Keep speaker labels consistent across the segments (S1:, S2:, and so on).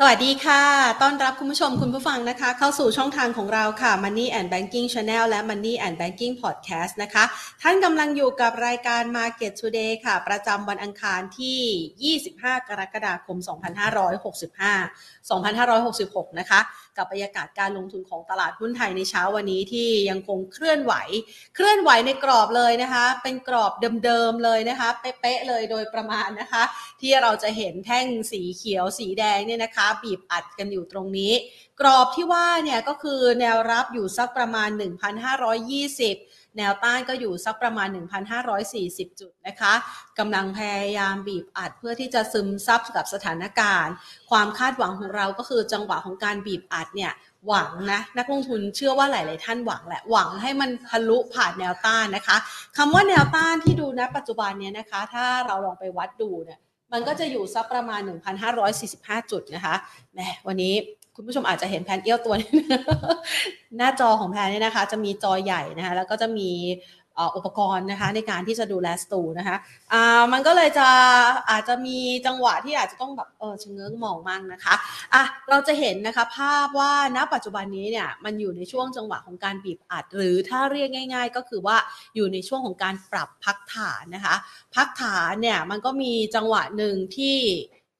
S1: สวัสดีค่ะ ต้อนรับคุณผู้ชมคุณผู้ฟังนะคะ เข้าสู่ช่องทางของเราค่ะ Money and Banking Channel และ Money and Banking Podcast นะคะ ท่านกำลังอยู่กับรายการ Market Today ค่ะ ประจำวันอังคารที่ 25 กรกฎาคม 2565 2566 นะคะ กับบรรยากาศการลงทุนของตลาดหุ้นไทยในเช้าวันนี้ที่ยังคงเคลื่อนไหว เคลื่อนไหวในกรอบเลยนะคะ เป็นกรอบเดิมๆเลยนะคะ เป๊ะๆเลยโดยประมาณนะคะ ที่เราจะเห็นแท่งสีเขียวสีแดงเนี่ยนะคะ บีบอัดกันอยู่ตรงนี้ กรอบที่ว่าเนี่ยก็คือแนวรับอยู่สักประมาณ 1,520 แนวต้านก็อยู่สักประมาณ 1,540 จุดนะคะกำลังพยายามบีบอัดเพื่อที่จะซึมซับกับสถานการณ์ ความคาดหวังของเราก็คือจังหวะของการบีบอัดเนี่ยหวังนะนักลงทุนเชื่อว่าหลาย ๆ ท่านหวังแหละหวังให้มันทะลุผ่านแนวต้านนะคะคำว่าแนวต้านที่ดูณปัจจุบันเนี่ยนะคะ ถ้าเราลองไปวัดดูเนี่ยมันก็จะอยู่สักประมาณ 1,545 จุดนะคะแหมวันนี้ คุณผู้ชมอาจจะเห็นแผนเอี้ยวตัวนี้หน้าจอของแพนเนี่ยนะคะ จะมีจอใหญ่นะคะ แล้วก็จะมีอุปกรณ์นะคะในการที่จะดูแลสตูนะคะอ่ามันก็เลยจะอาจจะมีจังหวะที่อาจจะต้องแบบเออชะเง้อมองมั่งนะคะอะเราจะเห็นนะคะภาพว่าณปัจจุบันนี้เนี่ยมันอยู่ในช่วงจังหวะของการบีบอัด หรือถ้าเรียกง่าย ๆ ก็คือว่าอยู่ในช่วงของการปรับพักฐานนะคะพักฐานเนี่ยมันก็มีจังหวะหนึ่งที่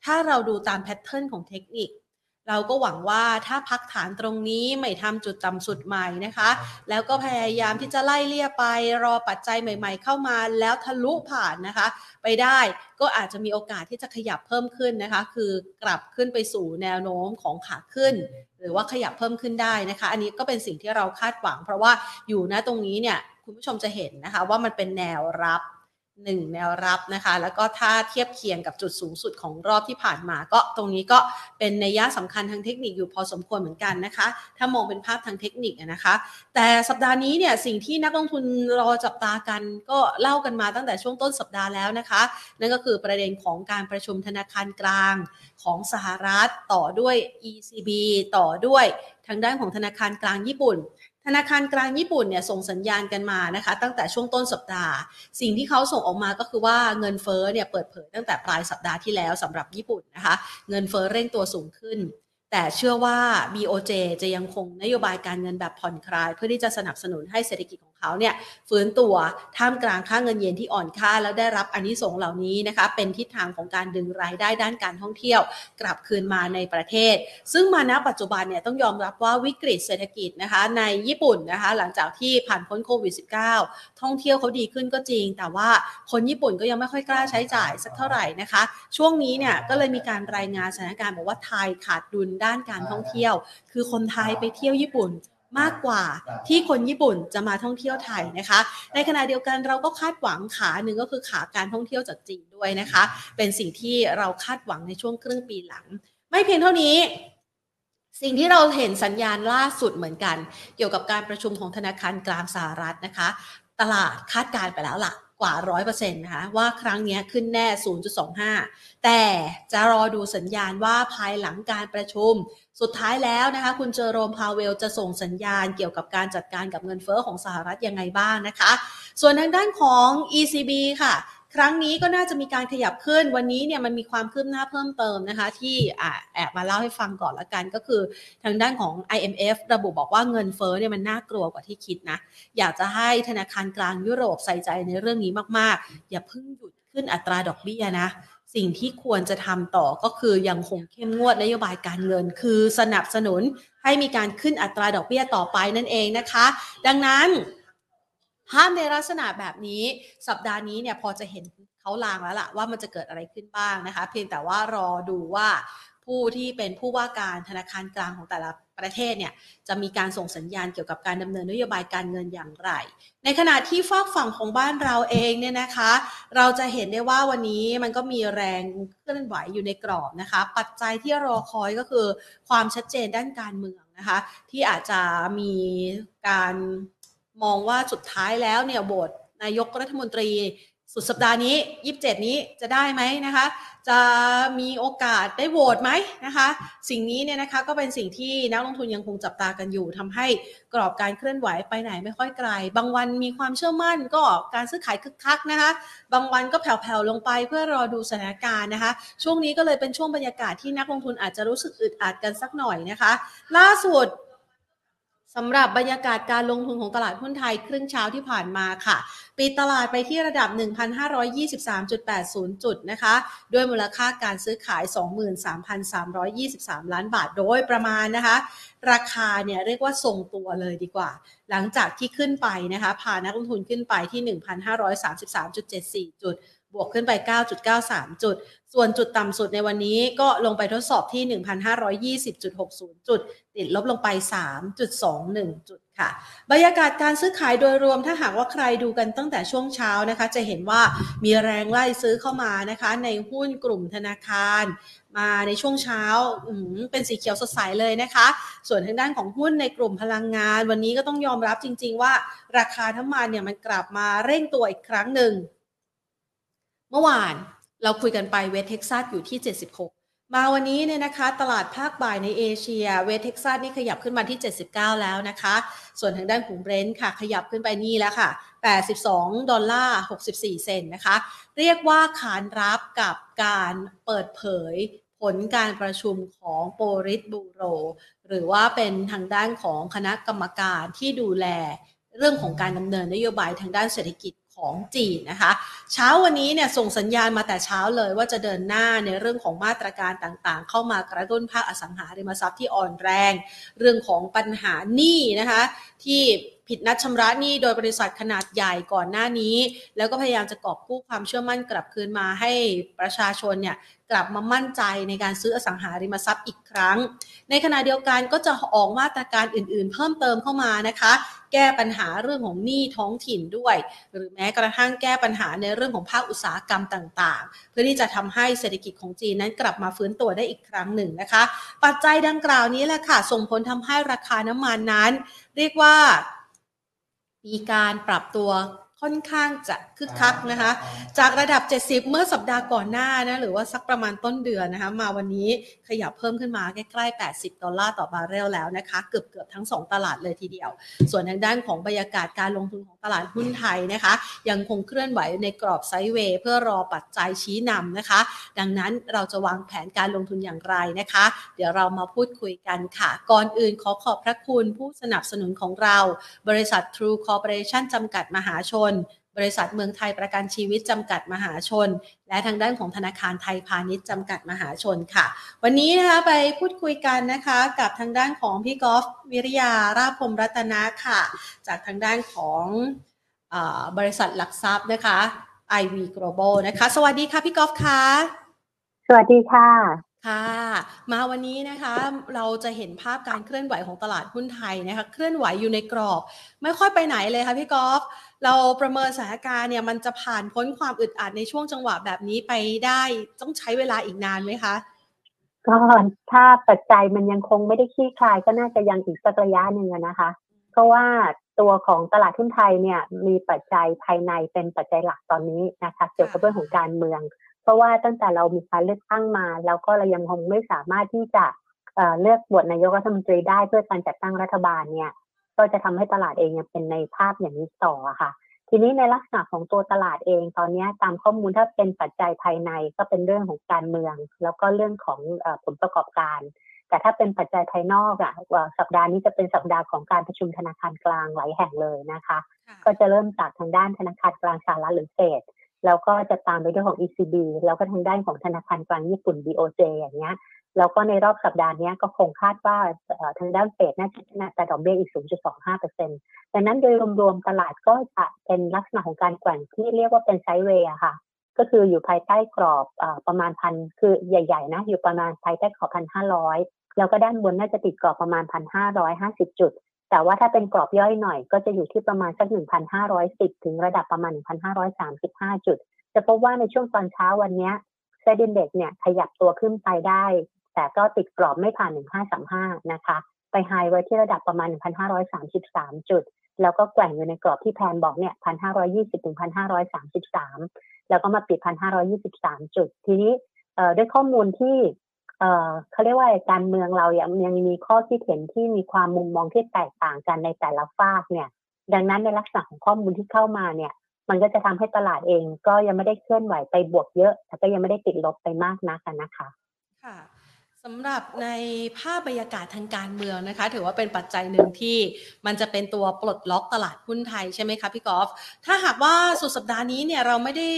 S1: ถ้าเราดูตามแพทเทิร์นของเทคนิค เราก็หวังว่าถ้าพักฐานตรงนี้ไม่ทำจุดต่ำสุดใหม่นะคะ แล้วก็พยายามที่จะไล่เลี่ยไปรอปัจจัยใหม่ ๆ เข้ามาแล้วทะลุผ่านนะคะ ไปได้ก็อาจจะมีโอกาสที่จะขยับเพิ่มขึ้นนะคะ คือกลับขึ้นไปสู่แนวโน้มของขาขึ้น หรือว่าขยับเพิ่มขึ้นได้นะคะ อันนี้ก็เป็นสิ่งที่เราคาดหวัง เพราะว่าอยู่ณตรงนี้เนี่ยคุณผู้ชมจะเห็นนะคะว่ามันเป็นแนวรับ หนึ่งแนวรับนะคะ แล้วก็ถ้าเทียบเคียงกับจุดสูงสุดของรอบที่ผ่านมาก็ตรงนี้ก็เป็นนัยยะสำคัญทางเทคนิคอยู่พอสมควรเหมือนกันนะคะ ถ้ามองเป็นภาพทางเทคนิคนะคะ แต่สัปดาห์นี้เนี่ยสิ่งที่นักลงทุนรอจับตากันก็เล่ากันมาตั้งแต่ช่วงต้นสัปดาห์แล้วนะคะ นั่นก็คือประเด็นของการประชุมธนาคารกลางของสหรัฐต่อด้วย ECB ต่อด้วยทางด้านของธนาคารกลางญี่ปุ่น ธนาคารกลางญี่ปุ่นเนี่ยส่งสัญญาณกันมานะคะ ตั้งแต่ช่วงต้นสัปดาห์ สิ่งที่เขาส่งออกมาก็คือว่าเงินเฟ้อเนี่ยเปิดเผยตั้งแต่ปลายสัปดาห์ที่แล้วสำหรับญี่ปุ่นนะคะ เงินเฟ้อเร่งตัวสูงขึ้น แต่เชื่อว่า BOJ จะยังคงนโยบายการเงินแบบผ่อนคลาย เพื่อที่จะสนับสนุนให้เศรษฐกิจของ เขาเนี่ยฟื้นตัวท่ามกลางค่าเงินเยนที่อ่อนค่า แล้วได้รับอันนี้ส่งเหล่านี้นะคะ เป็นทิศทางของการดึงรายได้ด้านการท่องเที่ยว กลับคืนมาในประเทศ ซึ่งมาณปัจจุบันเนี่ยต้องยอมรับว่าวิกฤตเศรษฐกิจนะคะ ในญี่ปุ่นนะคะ หลังจากที่ผ่านพ้นโควิด -19 ท่องเที่ยวเขาดีขึ้นก็จริง แต่ว่าคนญี่ปุ่นก็ยังไม่ค่อยกล้าใช้จ่ายสักเท่าไหร่นะคะ ช่วงนี้เนี่ยก็เลยมีการรายงานสถานการณ์บอกว่าไทยขาดดุลด้านการท่องเที่ยว คือคนไทยไปเที่ยวญี่ปุ่น มากกว่าที่คนญี่ปุ่นจะมาท่องเที่ยวไทยนะคะ ในขณะเดียวกันเราก็คาดหวังขาหนึ่งก็คือขาการท่องเที่ยวจากจีนด้วยนะคะ เป็นสิ่งที่เราคาดหวังในช่วงครึ่งปีหลัง ไม่เพียงเท่านี้ สิ่งที่เราเห็นสัญญาณล่าสุดเหมือนกัน เกี่ยวกับการประชุมของธนาคารกลางสหรัฐนะคะ ตลาดคาดการไปแล้วล่ะ กว่า 100%นะคะว่าครั้งนี้ขึ้นแน่ 0.25 แต่จะรอดูสัญญาณว่าภายหลังการประชุม สุดท้ายแล้วนะคะคุณเจอโรมพาเวลจะส่งสัญญาณเกี่ยวกับการจัดการกับเงินเฟอ้อของสหรัฐยังไงบ้างนะคะ ส่วนทางด้านของ ECB ค่ะ ครั้งนี้ก็น่าจะมีการขยับขึ้น วันนี้เนี่ยมันมีความคืบหน้าเพิ่มเติมนะคะ ที่แอบมาเล่าให้ฟังก่อนละกันก็คือทางด้านของ IMF ระบุบอกว่าเงินเฟ้อเนี่ยมันน่ากลัวกว่าที่คิดนะ อยากจะให้ธนาคารกลางยุโรปใส่ใจในเรื่องนี้มากๆ อย่าเพิ่งหยุดขึ้นอัตราดอกเบี้ยนะสิ่งที่ควรจะทำต่อก็คือยังคงเข้มงวดนโยบายการเงิน คือสนับสนุนให้มีการขึ้นอัตราดอกเบี้ยต่อไปนั่นเองนะคะ ดังนั้น ภาพในลักษณะแบบนี้สัปดาห์นี้เนี่ยพอจะเห็นเขาลางแล้วล่ะว่ามันจะเกิดอะไรขึ้นบ้างนะคะ เพียงแต่ว่ารอดูว่าผู้ที่เป็นผู้ว่าการธนาคารกลางของแต่ละประเทศเนี่ยจะมีการส่งสัญญาณเกี่ยวกับการดำเนินนโยบายการเงินอย่างไร ในขณะที่ฝากฝั่งของบ้านเราเองเนี่ยนะคะ เราจะเห็นได้ว่าวันนี้มันก็มีแรงเคลื่อนไหวอยู่ในกรอบนะคะ ปัจจัยที่รอคอยก็คือความชัดเจนด้านการเมืองนะคะ ที่อาจจะมีการ มองว่าสุดท้ายแล้วเนี่ยโหวตนายกรัฐมนตรีสุดสัปดาห์นี้ 27 นี้จะได้ไหมนะคะ จะมีโอกาสได้โหวตไหมนะคะ สิ่งนี้เนี่ยนะคะก็เป็นสิ่งที่นักลงทุนยังคงจับตากันอยู่ทำให้กรอบการเคลื่อนไหวไปไหนไม่ค่อยไกล บางวันมีความเชื่อมั่นก็การซื้อขายคึกคักนะคะ บางวันก็แผ่วๆลงไปเพื่อรอดูสถานการณ์นะคะ ช่วงนี้ก็เลยเป็นช่วงบรรยากาศที่นักลงทุนอาจจะรู้สึกอึดอัดกันสักหน่อยนะคะ ล่าสุด สำหรับบรรยากาศการลงทุนของตลาดหุ้นไทยครึ่งเช้าที่ผ่านมาค่ะ ปิดตลาดไปที่ระดับ 1,523.80 จุดนะคะ ด้วยมูลค่าการซื้อขาย 23,323 ล้านบาทโดยประมาณนะคะ ราคาเนี่ยเรียกว่าทรงตัวเลยดีกว่า หลังจากที่ขึ้นไปนะคะ พานักลงทุนขึ้นไปที่ 1,533.74 จุด บวกขึ้นไป 9.93 จุด ส่วนจุดต่ำสุดในวันนี้ก็ลงไปทดสอบที่ 1,520.60 จุด ติดลบลงไป 3.21 จุดค่ะ บรรยากาศการซื้อขายโดยรวมถ้าหากว่าใครดูกันตั้งแต่ช่วงเช้านะคะ จะเห็นว่ามีแรงไล่ซื้อเข้ามานะคะ ในหุ้นกลุ่มธนาคาร มาในช่วงเช้าเป็นสีเขียวสดใสเลยนะคะ ส่วนทางด้านของหุ้นในกลุ่มพลังงาน วันนี้ก็ต้องยอมรับจริง ๆ ว่าราคาน้ำมันเนี่ยมันกลับมาเร่งตัวอีกครั้งหนึ่ง เมื่อวานเราคุยกันไป West Texas อยู่ที่ 76 มาวันนี้เนี่ยนะคะ ตลาดภาคบ่ายในเอเชีย West Texas นี่ขยับขึ้นมาที่ 79 แล้วนะคะ ส่วนทางด้านของ Brent ค่ะ ขยับขึ้นไปนี่แล้วค่ะ 82 ดอลลาร์ 64 เซนต์นะคะ เรียกว่าขานรับกับการเปิดเผยผลการประชุมของโปลิตบูโร หรือว่าเป็นทางด้านของคณะกรรมการที่ดูแลเรื่องของการดำเนินนโยบายทางด้านเศรษฐกิจ ของจีนนะคะ เช้าวันนี้เนี่ยส่งสัญญาณมาแต่เช้าเลยว่าจะเดินหน้าในเรื่องของมาตรการต่างๆ เข้ามากระตุ้นภาคอสังหาริมทรัพย์ที่อ่อนแรง เรื่องของปัญหาหนี้นะคะ ที่ผิดนัดชำระหนี้โดยบริษัทขนาดใหญ่ก่อนหน้านี้ แล้วก็พยายามจะกอบกู้ความเชื่อมั่นกลับคืนมาให้ประชาชนเนี่ย กลับมามั่นใจในการซื้ออสังหาริมทรัพย์อีกครั้ง ในขณะเดียวกันก็จะออกมาตรการอื่นๆ เพิ่มเติมเข้ามานะคะ แก้ปัญหาเรื่องของหนี้ท้องถิ่นด้วย หรือแม้กระทั่งแก้ปัญหาในเรื่องของภาคอุตสาหกรรมต่างๆ เพื่อที่จะทำให้เศรษฐกิจของจีนนั้นกลับมาฟื้นตัวได้อีกครั้งหนึ่งนะคะ ปัจจัยดังกล่าวนี้แหละค่ะส่งผลทำให้ราคาน้ำมันนั้น เรียกว่ามีการปรับตัวค่อนข้างจะ คึกคักนะคะ จากระดับ 70 เมื่อสัปดาห์ก่อนหน้านะหรือว่าสักประมาณต้นเดือนนะคะมาวันนี้ขยับเพิ่มขึ้นมาใกล้ๆ 80 ดอลลาร์ต่อบาร์เรลแล้วนะคะเกือบเกือบทั้ง 2 ตลาดเลยทีเดียว ส่วนทางด้านของบรรยากาศการลงทุนของตลาดหุ้นไทยนะคะ ยังคงเคลื่อนไหวในกรอบ sideway เพื่อรอปัจจัยชี้นำนะคะ ดังนั้นเราจะวางแผนการลงทุนอย่างไรนะคะ เดี๋ยวเรามาพูดคุยกันค่ะ ก่อนอื่นขอขอบพระคุณผู้สนับสนุนของเรา บริษัท True Corporation จำกัดมหาชน บริษัทเมืองไทยประกันชีวิตจำกัดมหาชน และทางด้านของธนาคารไทยพาณิชย์จำกัดมหาชนค่ะ วันนี้นะคะไปพูดคุยกันนะคะกับทางด้านของพี่กอล์ฟวิริยาราพรมรัตนะค่ะ จากทางด้านของอบริษัทหลักทรัพย์นะคะ IV Global นะคะ สวัสดีค่ะพี่กอล์ฟค่ะ
S2: สวัสดีค่ะ
S1: ค่ะ มาวันนี้นะคะเราจะเห็นภาพการเคลื่อนไหวของตลาดหุ้นไทยนะคะเคลื่อนไหวอยู่ในกรอบ ไม่ค่อยไปไหนเลยค่ะพี่กอล์ฟเราประเมินสถานการณ์เนี่ยมันจะผ่านพ้นความอึดอัดในช่วงจังหวะแบบนี้ไปได้ต้องใช้เวลาอีกนานไหมคะ
S2: ก็ถ้าปัจจัยมันยังคงไม่ได้คลี่คลายก็น่าจะยังอีกสักระยะหนึ่งนะคะ เพราะว่าตัวของตลาดหุ้นไทยเนี่ยมีปัจจัยภายในเป็นปัจจัยหลักตอนนี้นะคะ เกี่ยวกับเรื่องของการเมือง ราะว่าตั้งแต่เรามีการเลือกตั้งมา แล้วก็เรายังคงไม่สามารถที่จะเลือกบทนายกรัฐมนตรีได้เพื่อการจัดตั้งรัฐบาลเนี่ย ก็จะทำให้ตลาดเองยังเป็นในภาพอย่างนี้ต่อค่ะ ทีนี้ในลักษณะของตัวตลาดเองตอนนี้ตามข้อมูลถ้าเป็นปัจจัยภายในก็เป็นเรื่องของการเมือง แล้วก็เรื่องของผลประกอบการ แต่ถ้าเป็นปัจจัยภายนอกอะสัปดาห์นี้จะเป็นสัปดาห์ของการประชุมธนาคารกลางหลายแห่งเลยนะคะ ก็จะเริ่มจากทางด้านธนาคารกลางสหรัฐหรือเฟด แล้วก็จะตามไปด้วยของ ECB แล้วก็ทางด้านของธนาคารกลางญี่ปุ่น BOJ อย่างเงี้ยแล้วก็ในรอบสัปดาห์นี้ก็คงคาดว่าทางด้านเฟดน่าจะชนะแต่ดอกเบี้ยอีก 0.25%ดังนั้นโดยรวมๆตลาดก็จะเป็นลักษณะของการแกว่งที่เรียกว่าเป็นไซด์เวย์ค่ะ ก็คืออยู่ภายใต้กรอบอประมาณพันคือใหญ่ๆนะอยู่ประมาณภายใต้กรอบพันห้าร้อยแล้วก็ด้านบนน่าจะติดกรอบประมาณพันห้าร้อยห้าสิบจุด แต่ว่าถ้าเป็นกรอบย่อยหน่อยก็จะอยู่ที่ประมาณสักหนึ่งพันห้าร้อยสิบถึงระดับประมาณหนึ่งพันห้าร้อยสามสิบห้าจุด จะพบว่าในช่วงตอนเช้าวันนี้เซ็นดินเด็กเนี่ยขยับตัวขึ้นไปได้ แต่ก็ติดกรอบไม่ผ่าน 1535 นะคะ ไปไฮไว้ที่ระดับประมาณ 1,533 จุด แล้วก็แกว่งอยู่ในกรอบที่แพนบอกเนี่ยพันห้าร้อยี่สิบถึงพันห้าร้อยสามสิบสามแล้วก็มาปิดพันห้าร้อยี่สิบสามจุด ทีนี้ด้วยข้อมูลที่ เอ่อเขาเรียกว่าการเมืองเรายังยังมีข้อคิดเห็นที่มีความมุมมองที่แตกต่างกันในแต่ละฝากเนี่ย ดังนั้นในลักษณะของข้อมูลที่เข้ามาเนี่ย มันก็จะทำให้ตลาดเองก็ยังไม่ได้เคลื่อนไหวไปบวกเยอะแต่ก็ยังไม่ได้ติดลบไปมากนักนะคะ
S1: ค่ะ สำหรับในภาพบรรยากาศทางการเมืองนะคะ ถือว่าเป็นปัจจัยหนึ่งที่มันจะเป็นตัวปลดล็อกตลาดหุ้นไทยใช่ไหมคะพี่กอล์ฟถ้าหากว่าสุดสัปดาห์นี้เนี่ยเราไม่ได้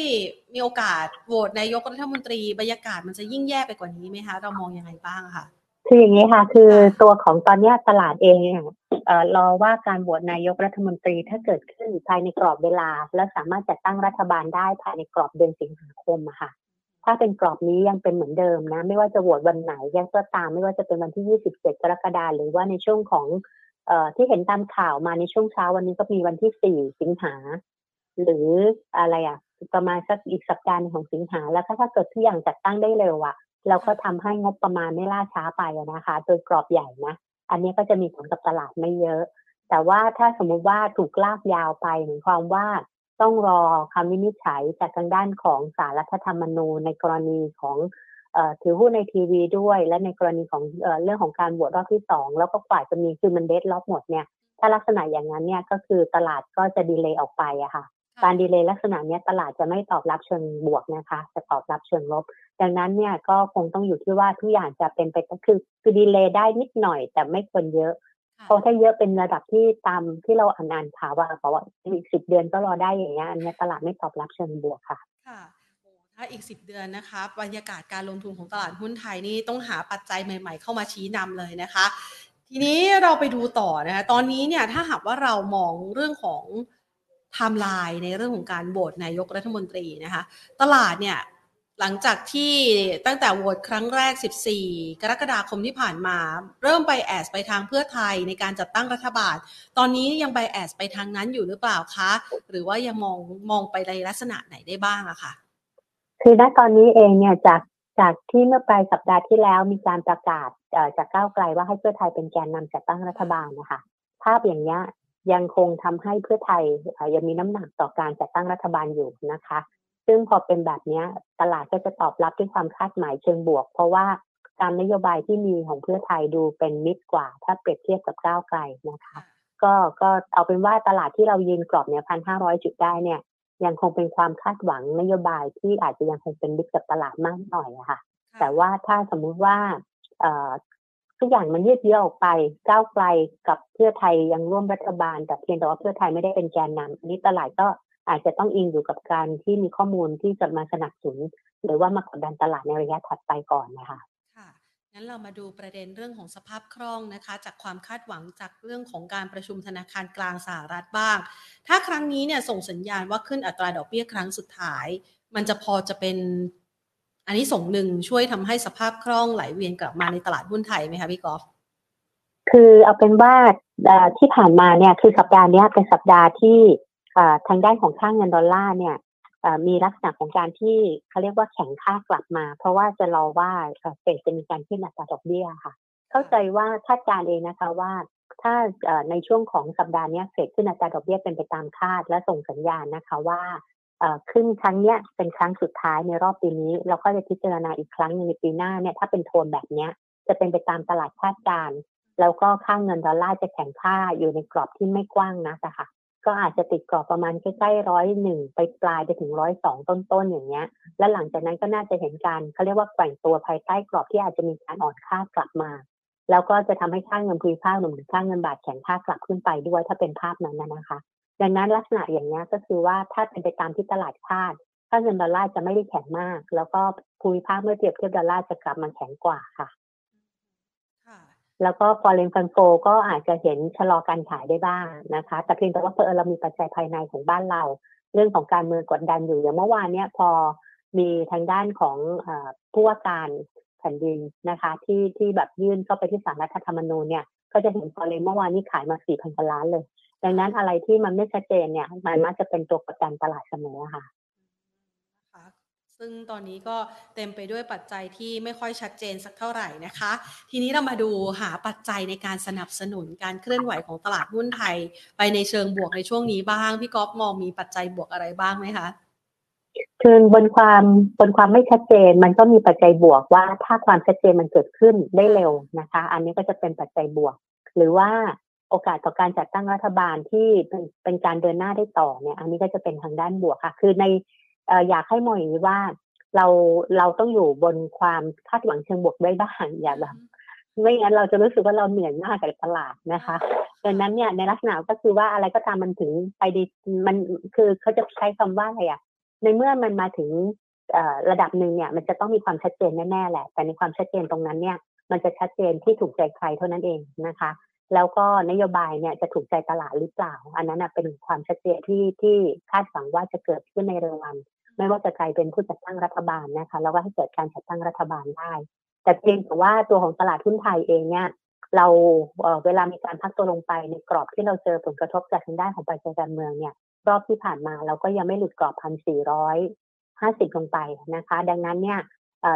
S1: มีโอกาสโหวตนายกรัฐมนตรีบรรยากาศมันจะยิ่งแย่ไปกว่านี้ไหมคะ เรามองยังไงบ้างคะ
S2: คืออย่างนี้ค่ะ คือตัวของตอนนี้ตลาดเองเอ่อรอว่าการโหวตนายกรัฐมนตรีถ้าเกิดขึ้นภายในกรอบเวลา และสามารถจัดตั้งรัฐบาลได้ภายในกรอบเดือนสิงหาคมค่ะ ถ้าเป็นกรอบนี้ยังเป็นเหมือนเดิมนะ ไม่ว่าจะโหวตวันไหนยังก็ตามไม่ว่าจะเป็นวันที่ 27 กรกฎาคมหรือว่าในช่วงของเอ่อที่เห็นตามข่าวมาในช่วงเช้าวันนี้ก็มีวันที่ 4 สิงหา หรืออะไรอะประมาณสักอีกสัปดาห์นึงของสิงหา แล้วถ้าเกิดทุกอย่างจัดตั้งได้เร็วอะเราก็ทำให้งบประมาณไม่ล่าช้าไปนะคะ โดยกรอบใหญ่นะ อันนี้ก็จะมีผลกับตลาดไม่เยอะ แต่ว่าถ้าสมมุติว่าถูกลากยาวไปหมายความว่า ต้องรอคำวินิจฉัยจากทางด้านของสารรัฐธรรมนูญในกรณีของเอ่อถือหุ้นในทีวีด้วย และในกรณีของเอ่อเรื่องของการโหวตรอบที่สองแล้วก็กว่าจะมีคือมันเดทล็อกหมดเนี่ยถ้าลักษณะอย่างนั้นเนี่ยก็คือตลาดก็จะ delay ออกไปอะค่ะการ delay ลักษณะเนี้ยตลาดจะไม่ตอบรับเชิงบวกนะคะจะตอบรับเชิงลบ ดังนั้นเนี่ยก็คงต้องอยู่ที่ว่าทุกอย่างจะเป็นไปคือคือ delay ได้นิดหน่อยแต่ไม่ควรเยอะ
S1: ค่ะ
S2: เพราะถ้าเยอะเป็นระดับที่ตามที่เราอ่านอ่านข่าวว่าเขาว่าอีกสิบเดือนก็รอได้อย่างเงี้ยอันเนี้ยตลาดไม่ตอบรับเชิงบวกค่ะ
S1: ค่ะโอ้ถ้าอีกสิบเดือนนะคะบรรยากาศการลงทุนของตลาดหุ้นไทยนี่ต้องหาปัจจัยใหม่ ๆ เข้ามาชี้นำเลยนะคะ ทีนี้เราไปดูต่อนะคะตอนนี้เนี่ยถ้าหากว่าเรามองเรื่องของไทม์ไลน์ในเรื่องของการโหวตนายกรัฐมนตรีนะคะ ตลาดเนี่ย หลังจากที่ตั้งแต่โหวตครั้งแรก 14 กรกฎาคมที่ผ่านมา เริ่ม bias ไปทางเพื่อไทยในการจัดตั้งรัฐบาล ตอนนี้ยัง bias ไปทางนั้นอยู่หรือเปล่าคะ หรือว่ายังมองมองไปในลักษณะไหนได้บ้างอะค่ะ
S2: คือณตอนนี้เองเนี่ยจากจากที่เมื่อปลายสัปดาห์ที่แล้วมีการประกาศจากก้าวไกลว่าให้เพื่อไทยเป็นแกนนำจัดตั้งรัฐบาลนะคะภาพอย่างนี้ยยังคงทำให้เพื่อไทยยังมีน้ำหนักต่อการจัดตั้งรัฐบาลอยู่นะคะ ซึ่งพอเป็นแบบเนี้ยตลาดก็จะตอบรับด้วยความคาดหมายเชิงบวก เพราะว่าตามนโยบายที่มีของเพื่อไทยดูเป็นมิตรกว่า ถ้าเปรียบเทียบกับก้าวไกลนะคะ ก็ก็เอาเป็นว่าตลาดที่เรายืนกรอบเนี่ยพันห้าร้อยจุดได้เนี่ย ยังคงเป็นความคาดหวังนโยบายที่อาจจะยังคงเป็นมิตรกับตลาดมากหน่อยอะค่ะ แต่ว่าถ้าสมมุติว่าเอ่อทุกอย่างมันยืดเยื้อออกไปก้าวไกลกับเพื่อไทยยังร่วมรัฐบาล แต่เพียงแต่ว่าเพื่อไทยไม่ได้เป็นแกนนำอันนี้ตลาดก็ อาจจะต้องอิงอยู่กับการที่มีข้อมูลที่จะมาสนับสนุนหรือว่ามากดดันตลาดในระยะถัดไปก่อนนะคะ
S1: ค่ะงั้นเรามาดูประเด็นเรื่องของสภาพคล่องนะคะ จากความคาดหวังจากเรื่องของการประชุมธนาคารกลางสหรัฐบ้าง ถ้าครั้งนี้เนี่ยส่งสัญญาณว่าขึ้นอัตราดอกเบี้ยครั้งสุดท้าย มันจะพอจะเป็น อันนี้ส่งส์หนึ่งช่วยทำให้สภาพคล่องไหลเวียนกลับมาในตลาดหุ้นไทยไหมคะพี่กอล์ฟ
S2: คือเอาเป็นว่าเอ่อที่ผ่านมาเนี่ยคือสัปดาห์เนี้ยเป็นสัปดาห์ที่เอ่อ ทางด้านของค่างเงินดอลลาร์เนี่ยมีลักษณะของการที่เขาเรียกว่าแข็งค่ากลับมา เพราะว่าจะรอว่าเฟดจะมีการขึ้นอัตราดอกเบี้ยค่ะ เข้าใจว่าคาดการณ์เองนะคะว่าถ้าในช่วงของสัปดาห์นี้เฟดขึ้นอัตราดอกเบี้ยเป็นไปตามคาด และส่งสัญญาณนะคะว่าเอ่อขึ้นครั้งเนี้ยเป็นครั้งสุดท้ายในรอบปีนี้ เราก็จะพิจารณาอีกครั้งในปีหน้าเนี่ยถ้าเป็นโทนแบบเนี้ยจะเป็นไปตามตลาดคาดการณ์แล้วก็ค่างเงินดอลลาร์จะแข็งค่าอยู่ในกรอบที่ไม่กว้างนะค่ะ ก็อาจจะติดกรอบประมาณใกล้ๆร้อยหนึ่งไปปลายไปถึงร้อยสองต้นๆอย่างเงี้ย และหลังจากนั้นก็น่าจะเห็นการเขาเรียกว่าแกว่งตัวภายใต้กรอบที่อาจจะมีการอ่อนค่ากลับมา แล้วก็จะทำให้ค่าเงินภูมิภาครวมถึงค่าเงินบาทแข็งค่ากลับขึ้นไปด้วยถ้าเป็นภาพนั้นนะคะ ดังนั้นลักษณะอย่างเงี้ยก็คือว่าถ้าเป็นไปตามที่ตลาดคาดค่าเงินดอลลาร์จะไม่ได้แข็งมาก แล้วก็ภูมิภาคเมื่อเทียบเทียบดอลลาร์จะกลับมาแข็งกว่าค่ะ แล้วก็ foreign fund flow ก็อาจจะเห็นชะลอการขายได้บ้างนะคะ แต่เพียงแต่ว่าเพอเรามีปัจจัยภายในของบ้านเรา เรื่องของการเมืองกดดันอยู่อย่างเมื่อวานเนี้ยพอมีทางด้านของอผู้ว่าการแผ่นดินนะคะ ที่ที่แบบยื่นเข้าไปที่ศาลรัฐธรรมนูญเนี่ยก็จะเห็น foreign เมื่อวานนี้ขายมา4,000กว่าล้านเลย ดังนั้นอะไรที่มันไม่ชัดเจนเนี่ย มันมักจะเป็นตัวกดดันตลาดเสมอค่ะ
S1: ซึ่งตอนนี้ก็เต็มไปด้วยปัจจัยที่ไม่ค่อยชัดเจนสักเท่าไหร่นะคะ ทีนี้เรามาดูหาปัจจัยในการสนับสนุนการเคลื่อนไหวของตลาดหุ้นไทย ไปในเชิงบวกในช่วงนี้บ้าง พี่ก๊อฟมองมีปัจจัยบวกอะไรบ้างไหมคะ
S2: คือบนความบนความไม่ชัดเจนมันก็มีปัจจัยบวกว่าถ้าความชัดเจนมันเกิดขึ้นได้เร็วนะคะ อันนี้ก็จะเป็นปัจจัยบวก หรือว่าโอกาสต่อการจัดตั้งรัฐบาลที่เป็นเป็นการเดินหน้าได้ต่อเนี่ย อันนี้ก็จะเป็นทางด้านบวกค่ะ คือใน อยากให้มองอย่างนี้ว่าเราเราต้องอยู่บนความคาดหวังเชิงบวกได้บ้างอย่าแบบไม่งั้นเราจะรู้สึกว่าเราเหนื่อยมากกับตลาดนะคะดังนั้นเนี่ยในลักษณะก็คือว่าอะไรก็ตามมันถึงไปดีมันคือเขาจะใช้คำว่าอะไรอะในเมื่อมันมาถึงระดับหนึ่งเนี่ย มันจะต้องมีความชัดเจนแน่ๆแหละ แต่ในความชัดเจนตรงนั้นเนี่ย มันจะชัดเจนที่ถูกใจใครเท่านั้นเองนะคะ แล้วก็นโยบายเนี่ยจะถูกใจตลาดหรือเปล่า อันนั้นเป็นความชัดเจนที่ที่คาดหวังว่าจะเกิดขึ้นในเร็ววัน ไม่ว่าจะใครเป็นผู้จัดตั้งรัฐบาลนะคะ แล้วก็ให้เกิดการจัดตั้งรัฐบาลได้ แต่เพียงแต่ว่าตัวของตลาดหุ้นไทยเองเนี่ยเราเวลามีการพักตัวลงไปในกรอบที่เราเจอผลกระทบจากทางด้านของปัจจัยการเมืองเนี่ย รอบที่ผ่านมาเราก็ยังไม่หลุดกรอบพันสี่ร้อยห้าสิบลงไปนะคะ ดังนั้นเนี่ย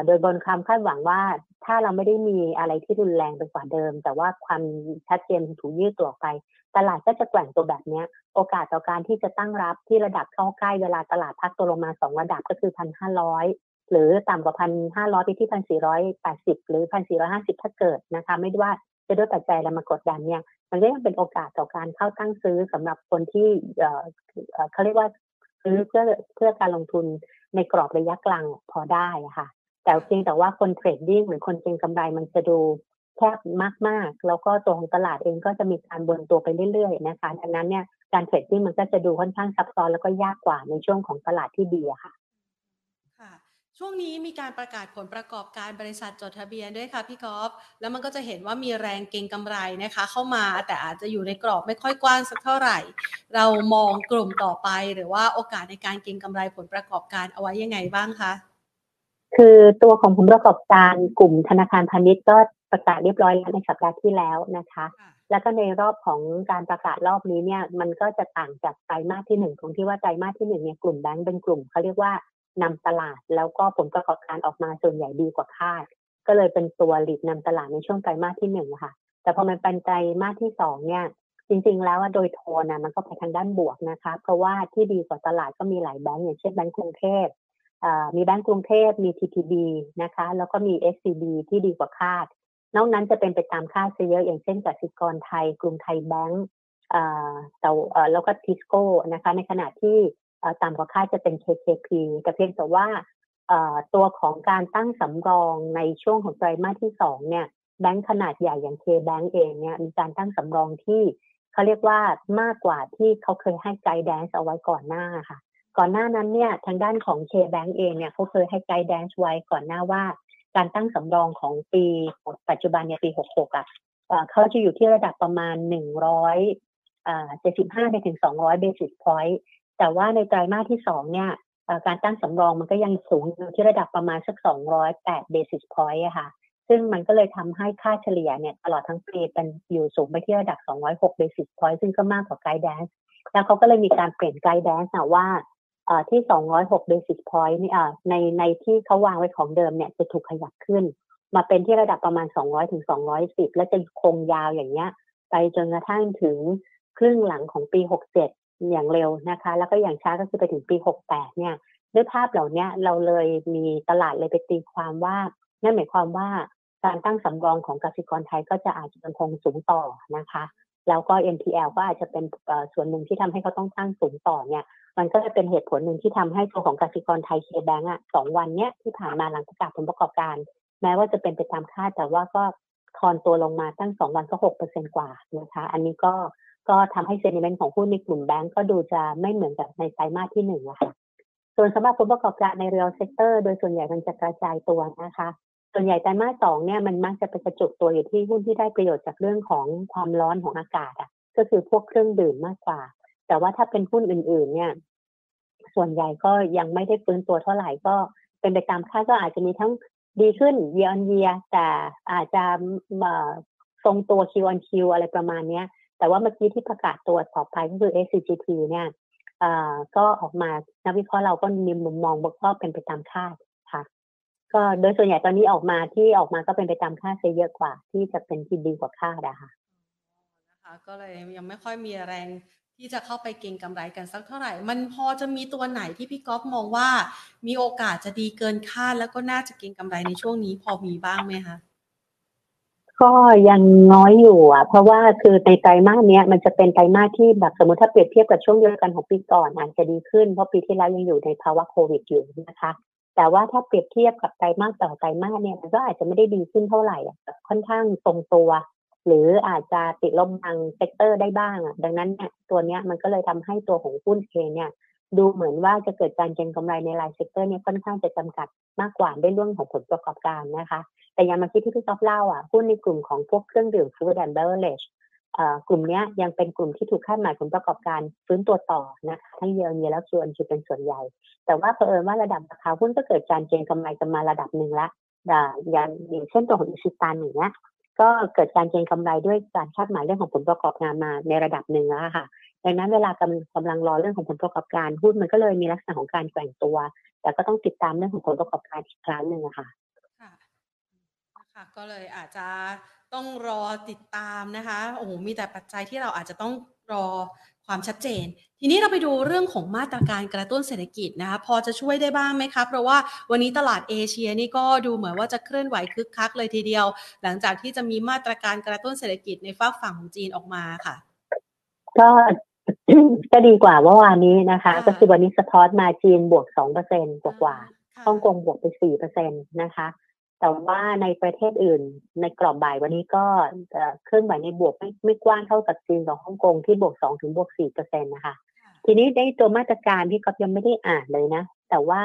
S2: โดยบนความคาดหวังว่าถ้าเราไม่ได้มีอะไรที่รุนแรงไปกว่าเดิม แต่ว่าความชัดเจนถูกยืดตัวไป ตลาดก็จะแกว่งตัวแบบนี้โอกาสต่อการที่จะตั้งรับที่ระดับเข้าใกล้เวลาตลาดพักตัวลงมาสองระดับก็คือพันห้าร้อยหรือต่ำกว่าพันห้าร้อยไปที่พันสี่ร้อยแปดสิบหรือพันสี่ร้อยห้าสิบถ้าเกิดนะคะไม่ว่าจะด้วยปัจจัยอะไรมากดดันเนี่ย มันก็ยังเป็นโอกาสต่อการเข้าตั้งซื้อสำหรับคนที่เขาเรียกว่าซื้อเพื่อเพื่อการลงทุนในกรอบระยะกลางพอได้ค่ะ แต่เพียงแต่ว่าคนเทรดดิ้งหรือคนเก็งกำไรมันจะดูแคบมากๆ แล้วก็ตัวของตลาดเองก็จะมีการบนตัวไปเรื่อยๆนะคะดังนั้นเนี่ยการเทรดดิ้งมันก็จะดูค่อนข้างซับซ้อนแล้วก็ยากกว่าในช่วงของตลาดที่ดีค่ะ
S1: ช่วงนี้มีการประกาศผลประกอบการบริษัทจดทะเบียนด้วยค่ะพี่กอล์ฟแล้วมันก็จะเห็นว่ามีแรงเก็งกำไรนะคะ เข้ามาแต่อาจจะอยู่ในกรอบไม่ค่อยกว้างสักเท่าไหร่ เรามองกลุ่มต่อไป หรือว่าโอกาสในการเก็งกำไรผลประกอบการเอาไว้ยังไงบ้างคะ
S2: คือตัวของผลประกอบการกลุ่มธนาคารพาณิชย์ก็ประกาศเรียบร้อยแล้วในสัปดาห์ที่แล้วนะคะ แล้วก็ในรอบของการประกาศรอบนี้เนี่ยมันก็จะต่างจากไตรมาสที่หนึ่งตรงที่ว่าไตรมาสที่หนึ่งเนี่ยกลุ่มแบงก์เป็นกลุ่มเขาเรียกว่านำตลาด แล้วก็ผลประกอบการออกมาส่วนใหญ่ดีกว่าคาด ก็เลยเป็นตัวหลีดนำตลาดในช่วงไตรมาสที่หนึ่งค่ะ แต่พอมันเป็นไตรมาสที่สองเนี่ยจริงๆ แล้วว่าโดยโทนนะมันก็ไปทางด้านบวกนะคะ เพราะว่าที่ดีกว่าตลาดก็มีหลายแบงก์อย่างเช่นแบงก์กรุงเทพ มีแบงก์กรุงเทพมี TTB นะคะ แล้วก็มี SCB ที่ดีกว่าคาด นอกนั้นจะเป็นไปตามคาดซะเยอะอย่างเช่นกสิกรไทย กรุงไทยแบงก์แต่แล้วก็ทิสโก้นะคะ ในขณะที่ต่ำกว่าคาดจะเป็น KKP แต่เพียงแต่ว่าตัวของการตั้งสำรองในช่วงของไตรมาสที่สองเนี่ยแบงค์ขนาดใหญ่อย่าง KBank เองเนี่ยมีการตั้งสำรองที่เขาเรียกว่ามากกว่าที่เขาเคยให้ guidance เอาไว้ก่อนหน้าค่ะ ก่อนหน้านั้นเนี่ยทางด้านของ KBank เองเนี่ยเขาเคยให้ guidance ไว้ก่อนหน้าว่า การตั้งสำรองของปีปัจจุบันเนี่ยปี 66 อะเขาจะอยู่ที่ระดับประมาณ 100 75ไปถึง 200 basis point แต่ว่าในไตรมาสที่สองเนี่ยการตั้งสำรองมันก็ยังสูงอยู่ที่ระดับประมาณสัก 208 basis point อะค่ะ ซึ่งมันก็เลยทำให้ค่าเฉลี่ยเนี่ยตลอดทั้งปีเป็นอยู่สูงไปที่ระดับ 206 basis point ซึ่งก็มากกว่าไกด์แดนซ์แล้วเขาก็เลยมีการเปลี่ยนไกด์แดนซ์ว่า ที่ 206 basis point นี่ในในที่เขาวางไว้ของเดิมเนี่ยจะถูกขยับขึ้น มาเป็นที่ระดับประมาณ 200 ถึง 210 และจะคงยาวอย่างเงี้ย ไปจนกระทั่งถึงครึ่งหลังของปี 67 อย่างเร็วนะคะ แล้วก็อย่างช้าก็คือไปถึงปี 68 เนี่ยด้วยภาพเหล่านี้เราเลยมีตลาดเลยไปตีความว่านั่นหมายความว่าการตั้งสำรองของกสิกรไทยก็จะอาจจะยังคงสูงต่อนะคะ แล้วก็ NPL ก็อาจจะเป็นส่วนหนึ่งที่ทำให้เขาต้องตั้งสูงต่อเนี่ยมันก็จะเป็นเหตุผลหนึ่งที่ทำให้ตัวของกสิกรไทยเคแบงก์อะสองวันเนี้ยที่ผ่านมาหลังประกาศผลประกอบการ แม้ว่าจะเป็นไปตามคาดแต่ว่าก็ทอนตัวลงมาตั้งสองวันก็หกเปอร์เซ็นกว่านะคะ อันนี้ก็ก็ทำให้ sentiment ของหุ้นในกลุ่มแบงก์ก็ดูจะไม่เหมือนกับในไตรมาสที่หนึ่งอะค่ะส่วนสำหรับผลประกอบการใน real sector โดยส่วนใหญ่มันจะกระจายตัวนะคะ ส่วนใหญ่ไตรมาสสองเนี่ยมันมักจะไปกระจุกตัวอยู่ที่หุ้นที่ได้ประโยชน์จากเรื่องของความร้อนของอากาศอะก็คือพวกเครื่องดื่มมากกว่า แต่ว่าถ้าเป็นหุ้นอื่น ๆ เนี่ย ส่วนใหญ่ก็ยังไม่ได้ฟื้นตัวเท่าไหร่ก็เป็นไปตามคาดก็อาจจะมีทั้งดีขึ้น year on year แต่อาจจะทรงตัว Q on Q อะไรประมาณนี้แต่ว่าเมื่อกี้ที่ประกาศตัวต่อไปก็คือ SCGP เนี่ยก็ออกมานักวิเคราะห์เราก็มีมุมมองว่าเป็นไปตามคาดค่ะ ก็โดยส่วนใหญ่ตอนนี้ออกมาที่ออกมาก็เป็นไปตามคาดซะเยอะกว่า ที่จะเป็นที่ดีกว่าคาดอะค่ะ
S1: นะคะก็เลยยังไม่ค่อยมีแรงที่จะเข้าไปเก็งกำไรกันสักเท่าไหร่ มันพอจะมีตัวไหนที่พี่ก๊อฟมองว่า มีโอกาสจะดีเกินคาดแล้วก็น่าจะเก็งกำไรในช่วงนี้พอมีบ้างไหมคะ
S2: ก็ยังน้อยอยู่อะ เพราะว่าคือในไตรมาสเนี้ยมันจะเป็นไตรมาสที่แบบสมมติถ้าเปรียบเทียบกับช่วงเดียวกันของปีก่อนอาจจะดีขึ้นเพราะปีที่แล้วยังอยู่ในภาวะโควิดอยู่นะคะ แต่ว่าถ้าเปรียบเทียบกับไตรมาสต่อไตรมาสเนี่ยมันก็อาจจะไม่ได้ดีขึ้นเท่าไหร่ค่อนข้างทรงตัว หรืออาจจะติดลบบาง sector ได้บ้างอะดังนั้นเนี่ยตัวเนี้ยมันก็เลยทำให้ตัวของหุ้นเองเนี่ยดูเหมือนว่าจะเกิดการเก็งกำไรในราย sector เนี่ยค่อนข้างจะจำกัดมากกว่าด้วยเรื่องของผลประกอบการนะคะ แต่ยังมาคิดที่พี่ก๊อฟเล่าอะหุ้นในกลุ่มของพวกเครื่องดื่ม food and beverage กลุ่มนี้ยังเป็นกลุ่มที่ถูกคาดหมายผลประกอบการฟื้นตัวต่อนะคะทั้งเยอเยียแล้วส่วนจะเป็นส่วนใหญ่ แต่ว่าเผอิญว่าระดับราคาหุ้นก็เกิดการเก็งกำไรกันมาระดับหนึ่งละอย่างอย่างเช่นตัวของอิชิตันอย่างเงี้ยก็เกิดการเก็งกำไรด้วยการคาดหมายเรื่องของผลประกอบงานมาในระดับหนึ่งแล้วค่ะ ดังนั้นเวลากำกำลังรอเรื่องของผลประกอบการหุ้นมันก็เลยมีลักษณะของการแกว่งตัว แต่ก็ต้องติดตามเรื่องของผลประกอบการอีกครั้งหนึ่งค่ะ
S1: ค่ะค่ะก็เลยอาจจะต้องรอติดตามนะคะโอ้โหมีแต่ปัจจัยที่เราอาจจะต้องรอความชัดเจน ทีนี้เราไปดูเรื่องของมาตรการกระตุ้นเศรษฐกิจนะคะพอจะช่วยได้บ้างไหมคะเพราะว่าวันนี้ตลาดเอเชียนี่ก็ดูเหมือนว่าจะเคลื่อนไหวคึกคักเลยทีเดียว หลังจากที่จะมีมาตรการกระตุ้นเศรษฐกิจในฝั่งฝั่งของจีนออกมาค่ะ
S2: ก็ก็ดีกว่าเมื่อวานนี้นะคะ ก็คือวันนี้สะท้อนมาจีนบวกสองเปอร์เซ็นกว่ากว่าฮ่องกงบวกไปสี่เปอร์เซ็นตนะคะ แต่ว่าในประเทศอื่น ในกรอบบ่ายวันนี้ก็เคลื่อนไหวในบวกไม่ไม่กว้างเท่ากับจีนกับฮ่องกงที่บวกสองถึงบวกสี่เปอร์เซ็นนะคะ ทีนี้ได้ตัวมาตรการที่ก็ยังไม่ได้อ่านเลยนะ แต่ว่า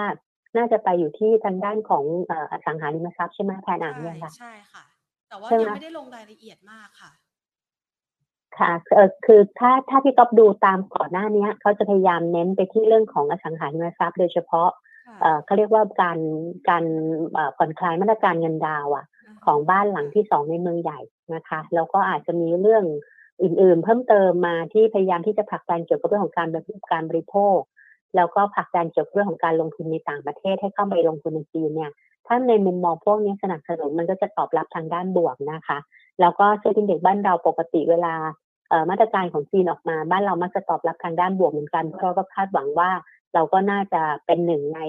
S2: น่าจะไปอยู่ที่ทางด้านของอสังหาริมทรัพย์ใช่ไหมแพนอ่านยัง
S1: คะใช่ค่ะ แต่ว่ายังไม่ได้ลงรายละเอียดมากค่ะ
S2: ค่ะเออคือถ้าถ้าพี่ก๊อฟดูตามก่อนหน้านี้เขาจะพยายามเน้นไปที่เรื่องของอสังหาริมทรัพย์โดยเฉพาะ เออเขาเรียกว่าการการผ่อนคลายมาตรการเงินดาวอะ ของบ้านหลังที่สองในเมืองใหญ่นะคะแล้วก็อาจจะมีเรื่องอื่นๆ เพิ่มเติมมาที่พยายามที่จะผลักดันเกี่ยวกับเรื่องของการบริการบริโภค แล้วก็ผลักดันเกี่ยวกับเรื่องของการลงทุนในต่างประเทศให้เข้าไปลงทุนในจีนเนี่ยถ้าในมุมมองพวกนี้สนับสนุนมันก็จะตอบรับทางด้านบวกนะคะ แล้วก็เซ็นเด็กบ้านเราปกติเวลามาตรการของจีนออกมา บ้านเรามักจะตอบรับทางด้านบวกเหมือนกันเพราะก็คาดหวังว่า เราก็น่าจะเป็นหนึ่งใน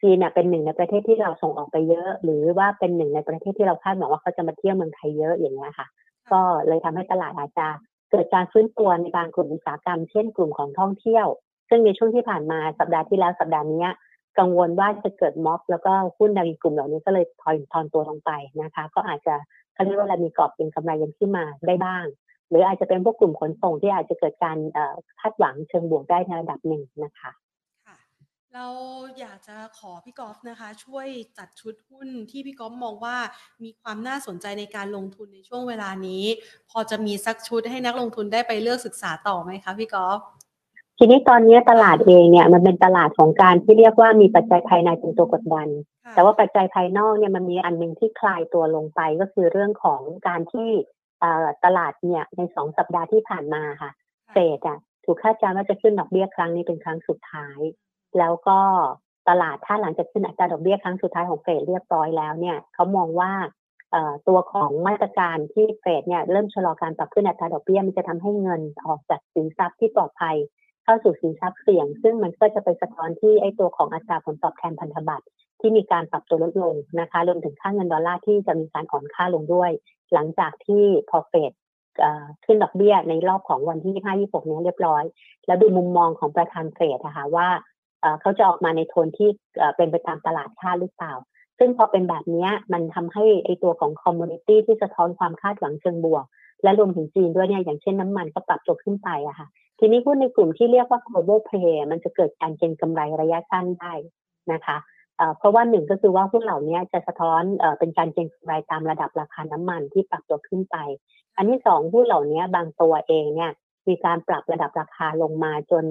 S2: จีนเป็นหนึ่งในประเทศที่เราส่งออกไปเยอะ หรือว่าเป็นหนึ่งในประเทศที่เราคาดหวังว่าเขาจะมาเที่ยวเมืองไทยเยอะอย่างนี้ค่ะ ก็เลยทำให้ตลาดอาจจะเกิดการฟื้นตัวในบางกลุ่มอุตสาหกรรม เช่นกลุ่มของท่องเที่ยว ซึ่งในช่วงที่ผ่านมาสัปดาห์ที่แล้วสัปดาห์นี้กังวลว่าจะเกิดม็อบ แล้วก็หุ้นในกลุ่มเหล่านี้ก็เลยถอยทอนตัวลงไปนะคะ ก็อาจจะเขาเรียกว่าเรามีกรอบเป็นกำไรยังขึ้นมาได้บ้าง หรืออาจจะเป็นพวกกลุ่มขนส่งที่อาจจะเกิดการคาดหวังเชิงบวกได้ในระดับหนึ่งนะคะ
S1: ค่ะเราอยากจะขอพี่กอล์ฟนะคะ ช่วยจัดชุดหุ้นที่พี่กอล์ฟมองว่ามีความน่าสนใจในการลงทุนในช่วงเวลานี้ พอจะมีสักชุดให้นักลงทุนได้ไปเลือกศึกษาต่อไหมคะพี่กอล์ฟ
S2: ทีนี้ตอนนี้ตลาดเองเนี่ยมันเป็นตลาดของการที่เรียกว่ามีปัจจัยภายในเป็นตัวกดดัน แต่ว่าปัจจัยภายนอกเนี่ยมันมีอันหนึ่งที่คลายตัวลงไปก็คือเรื่องของการที่ ตลาดเนี่ยในสองสัปดาห์ที่ผ่านมาค่ะเฟดอะถูกคาดการณ์ว่าจะขึ้นดอกเบี้ยครั้งนี้เป็นครั้งสุดท้าย แล้วก็ตลาดถ้าหลังจากขึ้นอัตราดอกเบี้ยครั้งสุดท้ายของเฟดเรียบร้อยแล้วเนี่ยเขามองว่าตัวของมาตรการที่เฟดเนี่ยเริ่มชะลอการปรับขึ้นอัตราดอกเบี้ยมันจะทำให้เงินออกจากสินทรัพย์ที่ปลอดภัย เข้าสู่สินทรัพย์เสี่ยง ซึ่งมันก็จะไปสะท้อนที่ไอตัวของอัตราผลตอบแทนพันธบัตร ที่มีการปรับตัวลดลงนะคะรวมถึงค่าเงินดอลลาร์ที่จะมีการอ่อนค่าลงด้วย หลังจากที่พอเฟดขึ้นดอกเบี้ยในรอบของวันที่ 25 26 นี้เรียบร้อย แล้วดูมุมมองของประธานเฟดนะคะว่าเขาจะออกมาในโทนที่เป็นไปตามตลาดคาดหรือเปล่า ซึ่งพอเป็นแบบนี้มันทำให้ไอตัวของ commodity ที่สะท้อนความคาดหวังเชิงบวก และรวมถึงจีนด้วยเนี่ยอย่างเช่นน้ำมันก็ปรับตัวขึ้นไปอะค่ะ ทีนี้หุ้นในกลุ่มที่เรียกว่า global play มันจะเกิดการเก็งกำไรระยะสั้นได้นะคะ เพราะว่าหนึ่งก็คือว่าหุ้นเหล่านี้จะสะท้อนเป็นการเก็งกำไรตามระดับราคาน้ำมันที่ปรับตัวขึ้นไป อันที่สองหุ้นเหล่านี้บางตัวเองเนี่ยมีการปรับระดับราคาลงมาจน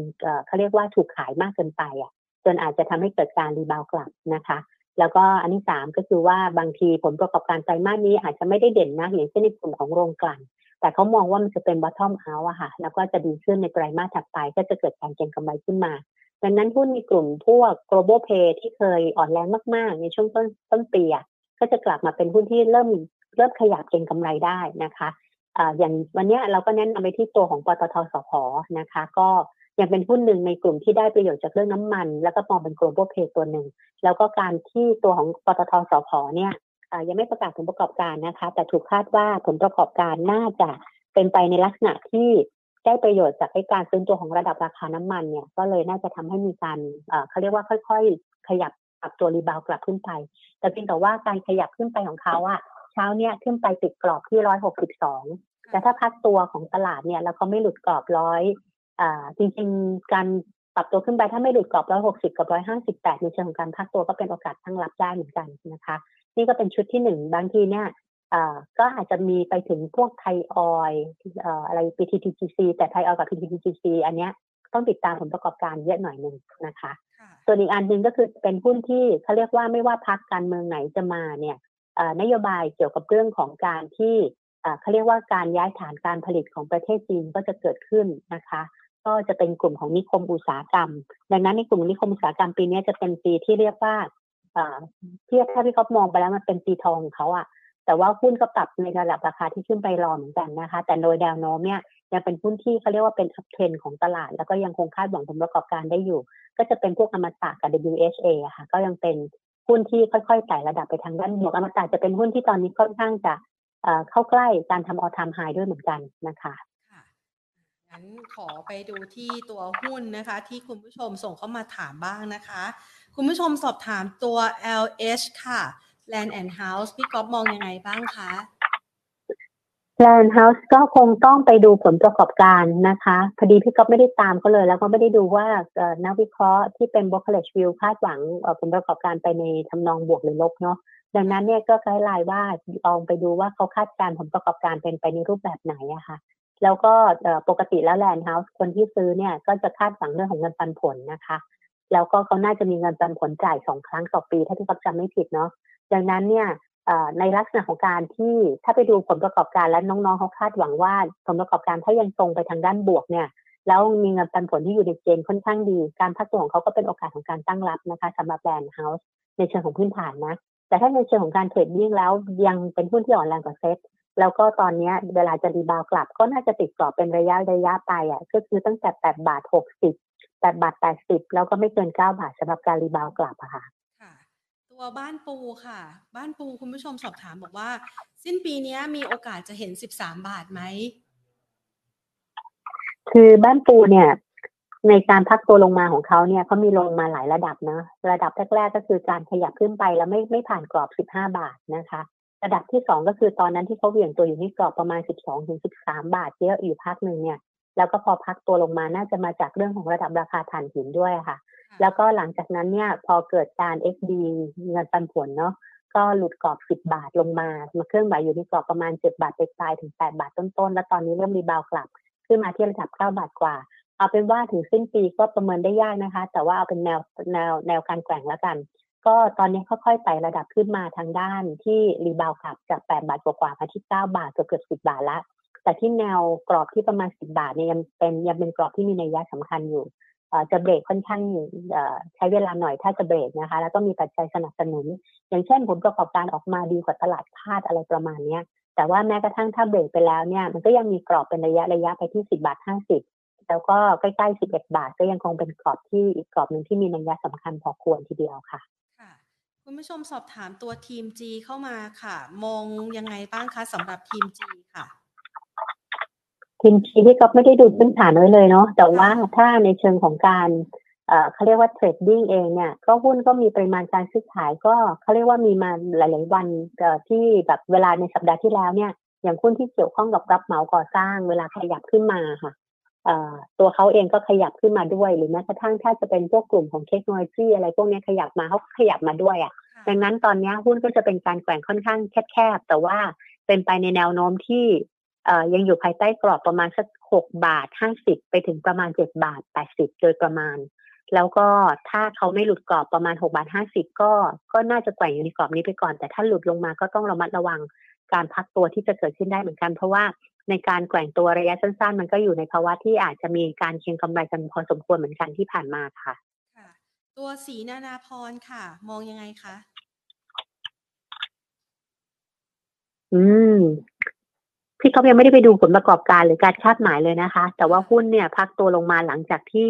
S2: เขาเรียกว่าถูกขายมากเกินไปอะจนอาจจะทำให้เกิดการรีบาวกลับนะคะ แล้วก็อันที่สามก็คือว่าบางทีผลประกอบการไตรมาสนี้อาจจะไม่ได้เด่นนะอย่างเช่นในกลุ่มของโรงกลั่นแต่เขามองว่ามันจะเป็น bottom out อะค่ะ แล้วก็จะดีขึ้นในไตรมาสถัดไปก็จะเกิดการเก็งกำไรขึ้นมา ดังนั้นหุ้นในกลุ่มพวก global pay ที่เคยอ่อนแรงมาก ๆ ในช่วงต้นต้นปีก็จะกลับมาเป็นหุ้นที่เริ่มเริ่มขยับเก็งกำไรได้นะคะอย่างวันนี้เราก็แนะนำไปที่ตัวของปตทสพนะคะ ก็ยังเป็นหุ้นหนึ่งในกลุ่มที่ได้ประโยชน์จากเรื่องน้ำมัน แล้วก็มองเป็น global pay ตัวหนึ่ง แล้วก็การที่ตัวของปตทสพเนี่ยยังไม่ประกาศผลประกอบการนะคะ แต่ถูกคาดว่าผลประกอบการน่าจะเป็นไปในลักษณะที่ ได้ประโยชน์จากการซื้อตัวของระดับราคาน้ำมันเนี่ยก็เลยน่าจะทำให้มีการเขาเรียกว่าค่อยๆ ขยับปรับตัวรีบาวกลับขึ้นไป แต่เพียงแต่ว่าการขยับขึ้นไปของเขาอะเช้าเนี่ยขึ้นไปติดกรอบที่ร้อยหกสิบสองแต่ถ้าพักตัวของตลาดเนี่ยแล้วเขาไม่หลุดกรอบร้อยอ่าจริงๆการปรับตัวขึ้นไปถ้าไม่หลุดกรอบร้อยหกสิบกับร้อยห้าสิบแปดในเชิงของการพักตัวก็เป็นโอกาสทั้งรับได้เหมือนกันนะคะ นี่ก็เป็นชุดที่หนึ่งบางทีเนี่ย ก็อาจจะมีไปถึงพวกไทยออยอะไร PTTGC แต่ไทยออยกับ PTTGC อันเนี้ยต้องติดตามผลประกอบการเยอะหน่อยหนึ่งนะคะ ส่วนอีกอันหนึ่งก็คือเป็นหุ้นที่เขาเรียกว่าไม่ว่าพักการเมืองไหนจะมาเนี่ยนโยบายเกี่ยวกับเรื่องของการที่เขาเรียกว่าการย้ายฐานการผลิตของประเทศจีนก็จะเกิดขึ้นนะคะ ก็จะเป็นกลุ่มของนิคมอุตสาหกรรม ดังนั้นในกลุ่มนิคมอุตสาหกรรมปีนี้จะเป็นปีที่เรียกว่าเทียบถ้าพี่เขามองไปแล้วมันเป็นปีทองของเขาอะ แต่ว่าหุ้นก็ปรับในระดับราคาที่ขึ้นไปรอเหมือนกันนะคะ แต่โดยแนวโน้มเนี่ยยังเป็นหุ้นที่เขาเรียกว่าเป็น uptrend ของตลาด แล้วก็ยังคงคาดหวังผลประกอบการได้อยู่ ก็จะเป็นพวกอมตะกับ WHA ค่ะ ก็ยังเป็นหุ้นที่ค่อยๆไต่ระดับไปทางด้านบวกอมตะจะเป็นหุ้นที่ตอนนี้ค่อนข้างจะเข้าใกล้การทำ all time high ด้วยเหมือนกันนะคะ
S1: งั้นขอไปดูที่ตัวหุ้นนะคะ ที่คุณผู้ชมส่งเข้ามาถามบ้างนะคะ คุณผู้ชมสอบถามตัว LH ค่ะ Land and House พี่ก๊อฟมองยังไงบ้างคะ
S2: Land House ก็คงต้องไปดูผลประกอบการนะคะพอดีพี่ก๊อฟไม่ได้ตามก็เลย แล้วก็ไม่ได้ดูว่านักวิเคราะห์ที่เป็น brokerage view คาดหวังผลประกอบการไปในทำนองบวกหรือลบเนาะดังนั้นเนี่ยก็ guideline ว่าลองไปดูว่าเขาคาดการณ์ผลประกอบการเป็นไปในรูปแบบไหนอะค่ะแล้วก็ปกติแล้ว Land House คนที่ซื้อเนี่ยก็จะคาดหวังเรื่องของเงินปันผลนะคะ แล้วก็เขาน่าจะมีเงินปันผลจ่ายสองครั้งต่อปี ถ้าพี่ก๊อฟจำไม่ผิดเนาะดังนั้นเนี่ยในลักษณะของการที่ถ้าไปดูผลประกอบการแล้วน้องๆเขาคาดหวังว่าผลประกอบการถ้ายังตรงไปทางด้านบวกเนี่ยแล้วมีเงินปันผลที่อยู่ในเกณฑ์ค่อนข้างดี การพักตัวของเขาก็เป็นโอกาสของการตั้งรับนะคะสำหรับ Land House ในเชิงของพื้นฐานนะ แต่ถ้าในเชิงของการ trading แล้วยังเป็นหุ้นที่อ่อนแรงกว่าเซ็ตแล้วก็ตอนนี้เวลาจะ rebound กลับ ก็น่าจะติดกรอบเป็นระยะระยะไปอะก็คือตั้งแต่แปดบาทหกสิบ แปดบาทแปดสิบแล้วก็ไม่เกินเก้าบาทสำหรับการ rebound กลับอะค่ะ
S1: ตัวบ้านปูค่ะ บ้านปูคุณผู้ชมสอบถามบอกว่า สิ้นปีนี้มีโอกาสจะเห็นสิบสามบาทไหม
S2: คือบ้านปูเนี่ย ในการพักตัวลงมาของเขาเนี่ยเขามีลงมาหลายระดับนะระดับแรกๆก็คือการขยับขึ้นไปแล้วไม่ไม่ผ่านกรอบ15บาทนะคะ ระดับที่2ก็คือตอนนั้นที่เขาเหวี่ยงตัวอยู่ที่กรอบประมาณ12ถึง13บาทเยอะอยู่พักหนึ่งเนี่ย แล้วก็พอพักตัวลงมาน่าจะมาจากเรื่องของระดับราคาถ่านหินด้วยค่ะ แล้วก็หลังจากนั้นเนี่ยพอเกิดการ XD เงินปันผลเนาะก็หลุดกรอบ 10 บาทลงมา มาเคลื่อนไหวอยู่ที่กรอบประมาณ 7 บาทไปปลายถึง 8 บาทต้นๆ แล้วตอนนี้เริ่ม rebound กลับ ขึ้นมาที่ระดับ 9 บาทกว่า เอาเป็นว่าถึงสิ้นปีก็ประเมินได้ยากนะคะ แต่ว่าเอาเป็นแนวแนวแนวการแกว่งแล้วกัน ก็ตอนนี้ค่อยๆไต่ระดับขึ้นมาทางด้านที่ rebound กลับจาก 8 บาทกว่าๆมาที่ 9 บาทเกือบเกือบ10 บาทละ แต่ที่แนวกรอบที่ประมาณ 10 บาทเนี่ยยังเป็นยังเป็นกรอบที่มีนัยยะสำคัญอยู่จะเบรกค่อนข้างใช้เวลาหน่อยถ้าจะเบรกนะคะ แล้วก็มีปัจจัยสนับสนุน อย่างเช่นผลประกอบการออกมาดีกว่าตลาดคาดอะไรประมาณนี้แต่ว่าแม้กระทั่งถ้าเบรกไปแล้วเนี่ยมันก็ยังมีกรอบเป็นระยะระยะไปที่ 10 บาท 50 แล้วก็ใกล้ๆ 11 บาท ก็ยังคงเป็นกรอบที่อีกกรอบหนึ่งที่มีนัยยะสำคัญพอควรทีเดียวค่ะ
S1: ค่ะคุณผู้ชมสอบถามตัวทีม G เข้ามาค่ะ มองยังไงบ้างคะสำหรับทีม G ค่ะ
S2: ทีม G ที่ก็ไม่ได้ดูพื้นฐานไว้เลยเนาะแต่ว่าถ้าในเชิงของการเขาเรียกว่าเทรดดิ้งเองเนี่ยก็หุ้นก็มีปริมาณการซื้อขายก็เขาเรียกว่ามีมาหลาย ๆ วันที่แบบเวลาในสัปดาห์ที่แล้วเนี่ย อย่างหุ้นที่เกี่ยวข้องกับรับเหมาก่อสร้าง เวลาขยับขึ้นมาค่ะตัวเขาเองก็ขยับขึ้นมาด้วย หรือแม้กระทั่งถ้าจะเป็นพวกกลุ่มของเทคโนโลยีอะไรพวกนี้ขยับมาเขาขยับมาด้วยอะ ดังนั้นตอนนี้หุ้นก็จะเป็นการแกว่งค่อนข้างแคบๆแต่ว่าเป็นไปในแนวโน้มที่ ยังอยู่ภายใต้กรอบประมาณสักหกบาทห้าสิบไปถึงประมาณเจ็ดบาทแปดสิบโดยประมาณ แล้วก็ถ้าเขาไม่หลุดกรอบประมาณหกบาทห้าสิบก็ก็น่าจะแกว่งอยู่ในกรอบนี้ไปก่อน แต่ถ้าหลุดลงมาก็ต้องระมัดระวังการพักตัวที่จะเกิดขึ้นได้เหมือนกัน เพราะว่าในการแกว่งตัวระยะสั้นๆ มันก็อยู่ในภาวะที่อาจจะมีการเก็งกำไรกันพอสมควรเหมือนกันที่ผ่านมาค่ะ
S1: ค่ะ ตัวสีนานาพรค่ะ มองยังไงคะ
S2: อืม พี่เขายังไม่ได้ไปดูผลประกอบการหรือการคาดหมายเลยนะคะ แต่ว่าหุ้นเนี่ยพักตัวลงมาหลังจากที่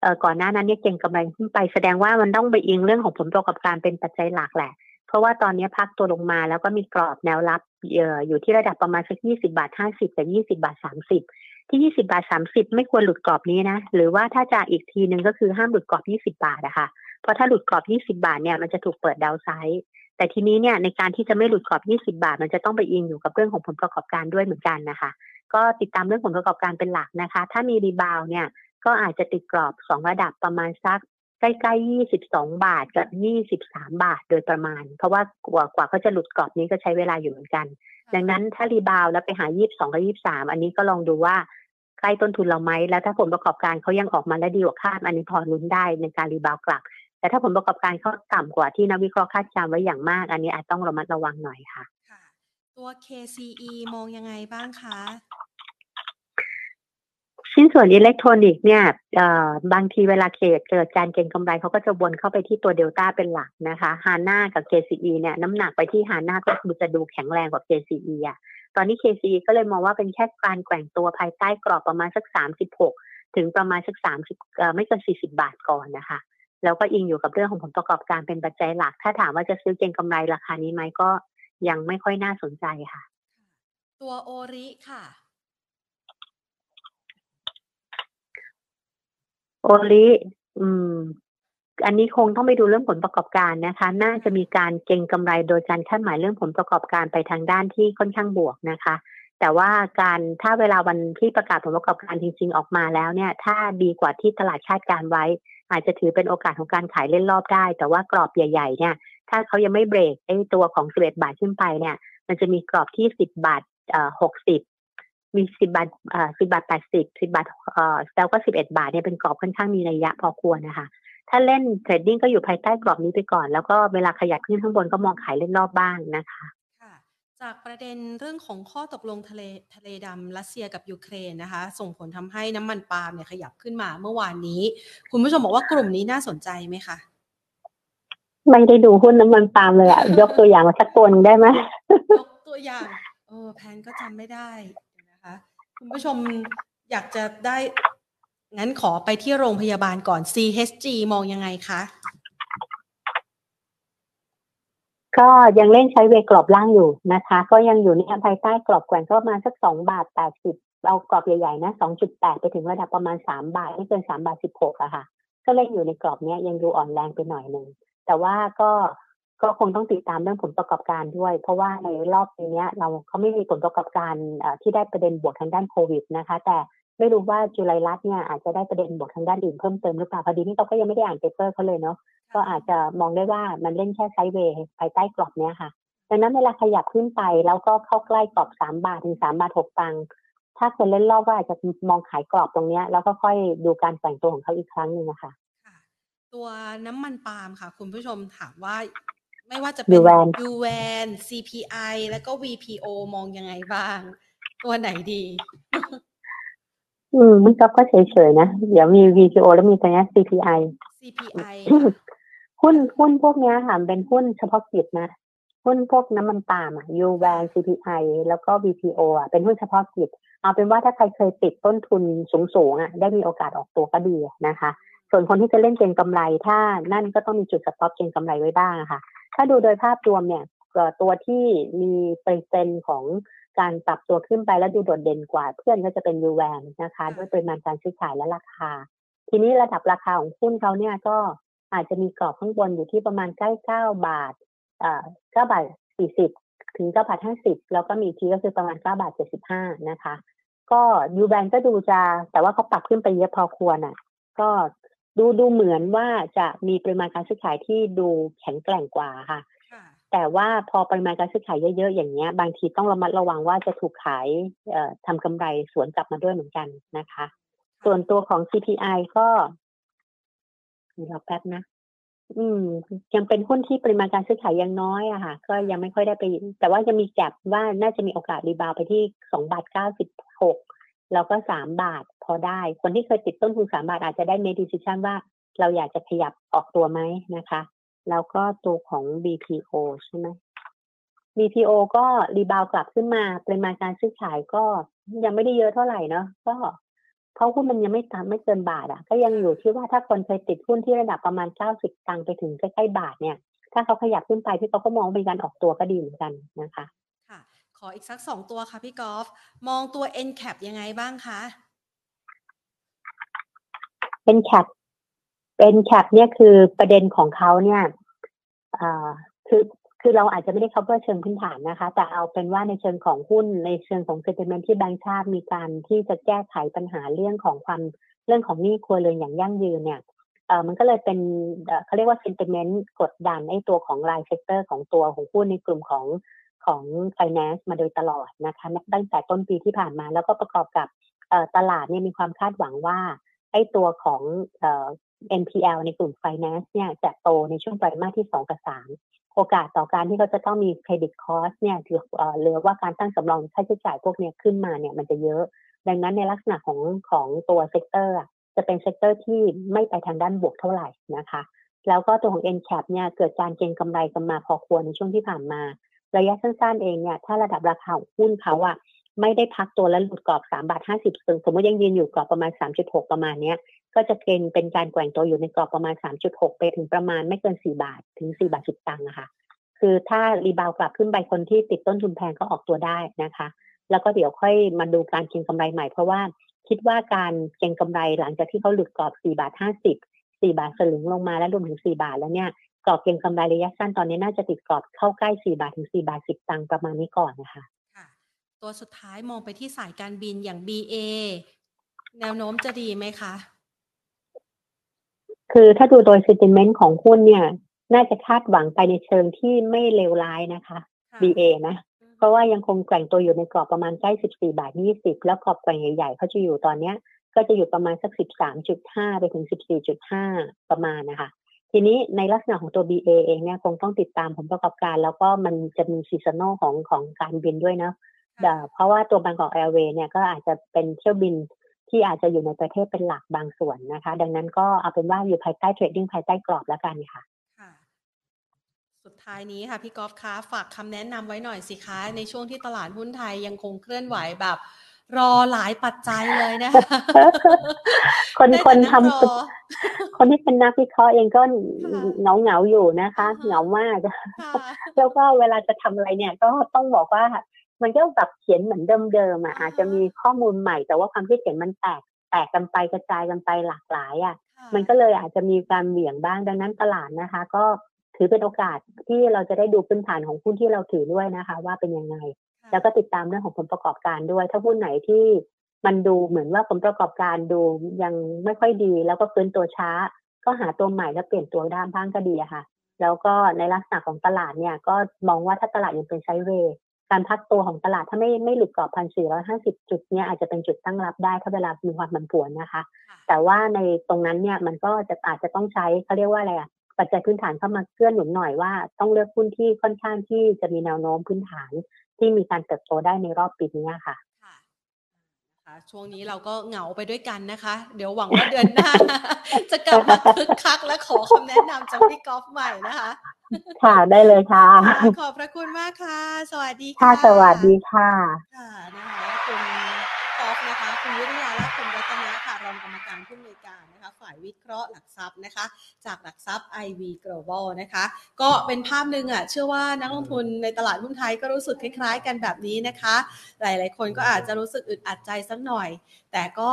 S2: เอ่อก่อนหน้านั้นเนี่ยเก็งกำไรขึ้นไปแสดงว่ามันต้องไปอิงเรื่องของผลประกอบการเป็นปัจจัยหลักแหละ เพราะว่าตอนนี้พักตัวลงมาแล้วก็มีกรอบแนวรับเอ่ออยู่ที่ระดับประมาณสักยี่สิบาทห้าสิบกับยี่สิบาทสามสิบที่ยี่สิบาทสามสิบไม่ควรหลุดกรอบนี้นะ หรือว่าถ้าจะอีกทีหนึ่งก็คือห้ามหลุดกรอบยี่สิบาทนะคะเพราะถ้าหลุดกรอบยี่สิบบาทเนี่ยมันจะถูกเปิด downside แต่ทีนี้เนี่ยในการที่จะไม่หลุดกรอบ 20 บาท มันจะต้องไปอิงอยู่กับเรื่องของผลประกอบการด้วยเหมือนกันนะคะ ก็ติดตามเรื่องผลประกอบการเป็นหลักนะคะ ถ้ามี rebound เนี่ยก็อาจจะติดกรอบ 2 ระดับประมาณสักใกล้ๆ 22 บาทกับ 23 บาทโดยประมาณ เพราะว่ากว่ากว่าเขาจะหลุดกรอบนี้ก็ใช้เวลาอยู่เหมือนกัน ดังนั้นถ้า rebound แล้วไปหา 22 กับ 23 อันนี้ก็ลองดูว่าใกล้ต้นทุนเราไหม แล้วถ้าผลประกอบการเขายังออกมาและดีกว่าคาด อันนี้พอลุ้นได้ในการ rebound กลับ แต่ถ้าผลประกอบการเขาต่ำกว่าที่นักวิเคราะห์คาดการณ์ไว้อย่างมาก อันนี้อาจต้องระมัดระวังหน่อยค่ะ
S1: ค่ะ ตัว KCE มองยังไงบ้างคะ
S2: ชิ้นส่วนอิเล็กทรอนิกส์เนี่ยเอ่อบางทีเวลาเกิดเกิดการเก็งกำไรเขาก็จะวนเข้าไปที่ตัวเดลต้าเป็นหลักนะคะฮาน่ากับ KCE เนี่ยน้ำหนักไปที่ฮาน่าก็คือจะดูแข็งแรงกว่า KCE อะตอนนี้ KCE ก็เลยมองว่าเป็นแค่การแกว่งตัวภายใต้กรอบประมาณสัก 36 ถึงประมาณสัก 30เอ่อไม่เกิน40 บาทก่อนนะคะ แล้วก็อิงอยู่กับเรื่องของผลประกอบการเป็นปัจจัยหลัก ถ้าถามว่าจะซื้อเก็งกำไรราคานี้ไหมก็ยังไม่ค่อยน่าสนใจค่ะ
S1: ตัวโอริค่ะ
S2: โอลิอืม อันนี้คงต้องไปดูเรื่องผลประกอบการนะคะ น่าจะมีการเก็งกำไรโดยการคาดหมายเรื่องผลประกอบการไปทางด้านที่ค่อนข้างบวกนะคะ แต่ว่าการถ้าเวลาวันที่ประกาศผลประกอบการจริง ๆ ออกมาแล้วเนี่ย ถ้าดีกว่าที่ตลาดคาดการไว้ อาจจะถือเป็นโอกาสของการขายเล่นรอบได้ แต่ว่ากรอบใหญ่ๆเนี่ย ถ้าเขายังไม่เบรกไอ้ตัวของ 11 บาทขึ้นไปเนี่ย มันจะมีกรอบที่ 10 บาทเอ่อ60 มี 10 บาทเอ่อ10 บาท 80 10 บาทเอ่อแล้วก็ 11 บาทเนี่ยเป็นกรอบค่อนข้างมีนัยยะพอควรนะคะ ถ้าเล่นเทรดดิ้งก็อยู่ภายใต้กรอบนี้ไปก่อน แล้วก็เวลาขยับขึ้นข้างบนก็มองขายเล่นรอบบ้างนะคะ
S1: จากประเด็นเรื่องของข้อตกลงทะเลทะเลดำรัสเซียกับยูเครนนะคะ ส่งผลทำให้น้ำมันปาล์มเนี่ยขยับขึ้นมาเมื่อวานนี้ คุณผู้ชมบอกว่ากลุ่มนี้น่าสนใจไหมคะ
S2: ไม่ได้ดูหุ้นน้ำมันปาล์มเลยอะยกตัวอย่างมาสักตัวหนึงได้ไหม
S1: ยกตัวอย่างเออแพนก็จำไม่ได้เดี๋ยวนะคะ คุณผู้ชมอยากจะได้งั้นขอไปที่โรงพยาบาลก่อน CHG มองยังไงคะ
S2: ก็ยังเล่นใช้เวกรอบล่างอยู่นะคะ ก็ยังอยู่ในภายใต้กรอบแกว่งก็ประมาณสักสองบาทแปดสิบเอากรอบใหญ่ๆนะสองจุดแปดไปถึงระดับประมาณสามบาทไม่เกินสามบาทสิบหกอะค่ะ ก็เล่นอยู่ในกรอบเนี้ยยังดูอ่อนแรงไปหน่อยหนึ่งแต่ว่าก็ก็คงต้องติดตามเรื่องผลประกอบการด้วย เพราะว่าในรอบปีนี้เราเขาไม่มีผลประกอบการที่ได้ประเด็นบวกทางด้านโควิดนะคะ แต่ไม่รู้ว่าจุลัยรัตน์เนี่ยอาจจะได้ประเด็นบวกทางด้านอื่นเพิ่มเติมหรือเปล่าพอดีนี่เราก็ยังไม่ได้อ่านเปเปอร์เขาเลยเนาะ ก็อาจจะมองได้ว่ามันเล่นแค่ไซด์เวย์ภายใต้กรอบเนี้ยค่ะดังนั้นเวลาขยับขึ้นไปแล้วก็เข้าใกล้กรอบสามบาทถึงสามบาทหกตังค์ถ้าคนเล่นรอบว่าอาจจะมองขายกรอบตรงเนี้ยแล้วก็ค่อยดูการแกว่งตัวของเขาอีกครั้งหนึ่งนะคะ
S1: ค่ะตัวน้ำมันปาล์มค่ะ คุณผู้ชมถามว่า ไม่ว่าจะเป็น
S2: ยูแวน
S1: ยูแวน CPI แล้วก็ VPO มองยังไงบ้าง ตัวไหนดี
S2: อืมมันก็เฉยๆนะ เดี๋ยวมี VPO แล้วมีตัวเนี้ย CPI
S1: CPI ค่ะ
S2: หุ้นหุ้นพวกเนี้ยค่ะเป็นหุ้นเฉพาะกิจนะ หุ้นพวกน้ำมันปาล์มอะ u v a n CPI แล้วก็ VPO อะเป็นหุ้นเฉพาะกิจ เอาเป็นว่าถ้าใครเคยติดต้นทุนสูงๆอะได้มีโอกาสออกตัวก็ดีนะคะ ส่วนคนที่จะเล่นเก็งกำไร ถ้านั่นก็ต้องมีจุด stop เก็งกำไรไว้บ้างค่ะ ถ้าดูโดยภาพรวมเนี่ยตัวที่มีเปอร์เซ็นต์ของการปรับตัวขึ้นไปแล้วดูโดดเด่นกว่า เพื่อนก็จะเป็น UVAN นะคะ ด้วยปริมาณการซื้อขายและราคา ทีนี้ระดับราคาของหุ้นเขาเนี่ยก็ อาจจะมีกรอบข้างบนอยู่ที่ประมาณใกล้เก้าบาทเอ่อเก้าบาทสี่สิบถึงเก้าบาทห้าสิบแล้วก็มีอีกทีก็คือประมาณเก้าบาทเจ็ดสิบห้านะคะ ก็ยูแบนก็ดูจะแต่ว่าเขาปรับขึ้นไปเยอะพอควรอะ ก็ดูดูเหมือนว่าจะมีปริมาณการซื้อขายที่ดูแข็งแกร่งกว่าค่ะ
S1: ค่ะ
S2: แต่ว่าพอปริมาณการซื้อขายเยอะๆอย่างเงี้ย บางทีต้องระมัดระวังว่าจะถูกขายเอ่อทำกำไรสวนกลับมาด้วยเหมือนกันนะคะ ส่วนตัวของ CPI ก็เดี๋ยว รอแป๊บนะ อืม ยังเป็นหุ้นที่ปริมาณการซื้อขายยังน้อยอะค่ะ ก็ยังไม่ค่อยได้ไป แต่ว่าจะมี gap ว่าน่าจะมีโอกาส rebound ไปที่สองบาทเก้าสิบหกแล้วก็สามบาทพอได้ คนที่เคยติดต้นทุนสามบาทอาจจะได้ make decision ว่าเราอยากจะขยับออกตัวไหมนะคะ แล้วก็ตัวของ BPO ใช่ไหม BPO ก็รีบาวกลับขึ้นมาปริมาณการซื้อขายก็ยังไม่ได้เยอะเท่าไหร่เนาะก็ เพราะหุ้นมันยังไม่ตามไม่เกินบาทอะ ก็ยังอยู่ที่ว่าถ้าคนเคยติดหุ้นที่ระดับประมาณเก้าสิบตังค์ไปถึงใกล้ๆบาทเนี่ย ถ้าเขาขยับขึ้นไปที่เขาก็มองเป็นการออกตัวก็ดีเหมือนกันนะคะ
S1: ค่ะ ขออีกสักสองตัวค่ะพี่กอล์ฟมองตัว n cap ยังไงบ้างคะ
S2: เป็นแคปNCAP เนี่ยคือประเด็นของเขาเนี่ยอ่าคือ คือเราอาจจะไม่ได้ cover เชิงพื้นฐานนะคะ แต่เอาเป็นว่าในเชิงของหุ้นในเชิงของ sentiment ที่แบงก์ชาติมีการที่จะแก้ไขปัญหาเรื่องของความเรื่องของหนี้ครัวเรือนอย่างยั่งยืนเนี่ยเออมันก็เลยเป็นเขาเรียกว่า sentiment กดดันไอ้ตัวของราย sector ของตัวของหุ้นในกลุ่มของของ finance มาโดยตลอดนะคะตั้งแต่ต้นปีที่ผ่านมาแล้วก็ประกอบกับตลาดเนี่ยมีความคาดหวังว่าไอ้ตัวของ NPL ในกลุ่ม finance เนี่ยจะโตในช่วงไตรมาสที่ 2 กับ3 โอกาสต่อการที่เขาจะต้องมี credit cost เนี่ยถือหรือว่าการตั้งสำรองค่าใช้จ่ายพวกนี้ขึ้นมาเนี่ยมันจะเยอะ ดังนั้นในลักษณะของของตัว sector จะเป็น sector ที่ไม่ไปทางด้านบวกเท่าไหร่นะคะ แล้วก็ตัวของ NCAP เนี่ยเกิดการเก็งกำไรกันมาพอควรในช่วงที่ผ่านมา ระยะสั้นๆเองเนี่ยถ้าระดับราคาหุ้นเขาอะไม่ได้พักตัวแล้วหลุดกรอบ3บาท50สมมติยังยืนอยู่กรอบประมาณ 3.6 ประมาณเนี้ย ก็จะเกณฑ์เป็นการแกว่งตัวอยู่ในกรอบประมาณ 3.6 ไปถึงประมาณไม่เกิน 4 บาทถึง 4 บาทสุดตังค์นะคะคือถ้ารีบาวกลับขึ้นไปคนที่ติดต้นทุนแพงก็ออกตัวได้นะคะ แล้วก็เดี๋ยวค่อยมาดูการเก็งกำไรใหม่เพราะว่าคิดว่าการเก็งกำไรหลังจากที่เขาหลุดกรอบ 4 บาท 50 4 บาทสลึงลงมาแล้วรวมถึง 4 บาทแล้วเนี่ยกรอบเก็งกำไรระยะสั้นตอนนี้น่าจะติดกรอบเข้าใกล้ 4 บาทถึง 4 บาท 10 ตังค์ประมาณนี้ก่อนนะคะ
S1: ตัวสุดท้ายมองไปที่สายการบินอย่าง BA แนวโน้มจะดีไหมคะ
S2: คือถ้าดูโดย sentiment ของหุ้นเนี่ย น่าจะคาดหวังไปในเชิงที่ไม่เลวร้ายนะคะ BA นะ เพราะว่ายังคงแกว่งตัวอยู่ในกรอบประมาณใกล้ 14 บาท 20 แล้วกรอบแกว่งใหญ่ๆเขาจะอยู่ตอนเนี้ย ก็จะอยู่ประมาณสัก 13.5 ไปถึง 14.5 ประมาณนะคะ ทีนี้ในลักษณะของตัว BA เองเนี่ยคงต้องติดตามผลประกอบการ แล้วก็มันจะมี seasonal ของของการบินด้วยนะเพราะว่าตัวบางกอกแอร์เวย์เนี่ยก็อาจจะเป็นเที่ยวบิน ที่อาจจะอยู่ในประเทศเป็นหลักบางส่วนนะคะ ดังนั้นก็เอาเป็นว่าอยู่ภายใต้เทรดดิ้งภายใต้กรอบแล้วกันค่ะ
S1: สุดท้ายนี้ค่ะพี่กอล์ฟคะฝากคำแนะนำไว้หน่อยสิคะในช่วงที่ตลาดหุ้นไทยยังคงเคลื่อนไหวแบบ รอหลายปัจจัยเลยนะคะ
S2: คนคนทำคนที่เป็นนักวิเคราะห์เองก็เหงาเหงาอยู่นะคะ เหงามากแล้วก็เวลาจะทำอะไรเนี่ย ก็ต้องบอกว่า มันก็แบบเขียนเหมือนเดิมๆอะอาจจะมีข้อมูลใหม่แต่ว่าความคิดเห็นมันแตกแตกกันไปกระจายกันไปหลากหลายอะ มันก็เลยอาจจะมีการเหวี่ยงบ้างดังนั้นตลาดนะคะ ก็ถือเป็นโอกาสที่เราจะได้ดูพื้นฐานของหุ้นที่เราถือด้วยนะคะ ว่าเป็นยังไง แล้วก็ติดตามเรื่องของผลประกอบการด้วย ถ้าหุ้นไหนที่มันดูเหมือนว่าผลประกอบการดูยังไม่ค่อยดี แล้วก็ฟื้นตัวช้า ก็หาตัวใหม่แล้วเปลี่ยนตัวด้านบ้างก็ดีอะค่ะ แล้วก็ในลักษณะของตลาดเนี่ยก็มองว่าถ้าตลาดยังเป็นไซเวย์ การพักตัวของตลาดถ้าไม่ไม่หลุดกรอบพันสี่ร้อยห้าสิบจุดเนี้ยอาจจะเป็นจุดตั้งรับได้ถ้าเวลามีความผันผวนนะคะ แต่ว่าในตรงนั้นเนี่ยมันก็จะอาจจะต้องใช้เขาเรียกว่าอะไรอะปัจจัยพื้นฐานเข้ามาเกื้อหนุนหน่อยว่าต้องเลือกหุ้นที่ค่อนข้างที่จะมีแนวโน้มพื้นฐานที่มีการเติบโตได้ในรอบปีนี้ค่ะ
S1: ช่วงนี้เราก็เหงาไปด้วยกันนะคะ เดี๋ยวหวังว่าเดือนหน้า จะกลับมาคึกคักและขอคำแนะนำจากพี่กอล์ฟใหม่นะคะ
S2: ค่ะได้เลยค่ะ
S1: ขอบพระคุณมากค่ะ สวัสดี
S2: ค่ะ สวัสดีค่ะ
S1: ค่ะนะคะคุณกอล์ฟนะคะ คุณวิทยาและคุณรัตนะค่ะรองกรรมการผู้ ฝ่ายวิเคราะห์หลักทรัพย์นะคะ จากหลักทรัพย์ IV Global นะคะ ก็เป็นภาพหนึ่งอะเชื่อว่านักลงทุนในตลาดหุ้นไทยก็รู้สึกคล้าย ๆ กันแบบนี้นะคะ หลายๆ คนก็อาจจะรู้สึกอึดอัดใจสักหน่อย แต่ก็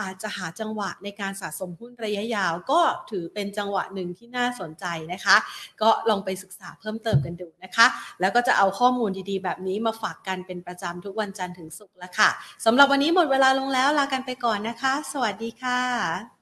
S1: อาจจะหาจังหวะในการสะสมหุ้นระยะยาว ก็ถือเป็นจังหวะหนึ่งที่น่าสนใจนะคะ ก็ลองไปศึกษาเพิ่มเติมกันดูนะคะ แล้วก็จะเอาข้อมูลดีๆ แบบนี้มาฝากกันเป็นประจำทุกวันจันทร์ถึงศุกร์ล้วค่ะสำหรับวันนี้หมดเวลาลงแล้วลากันไปก่อนนะคะ สวัสดีค่ะ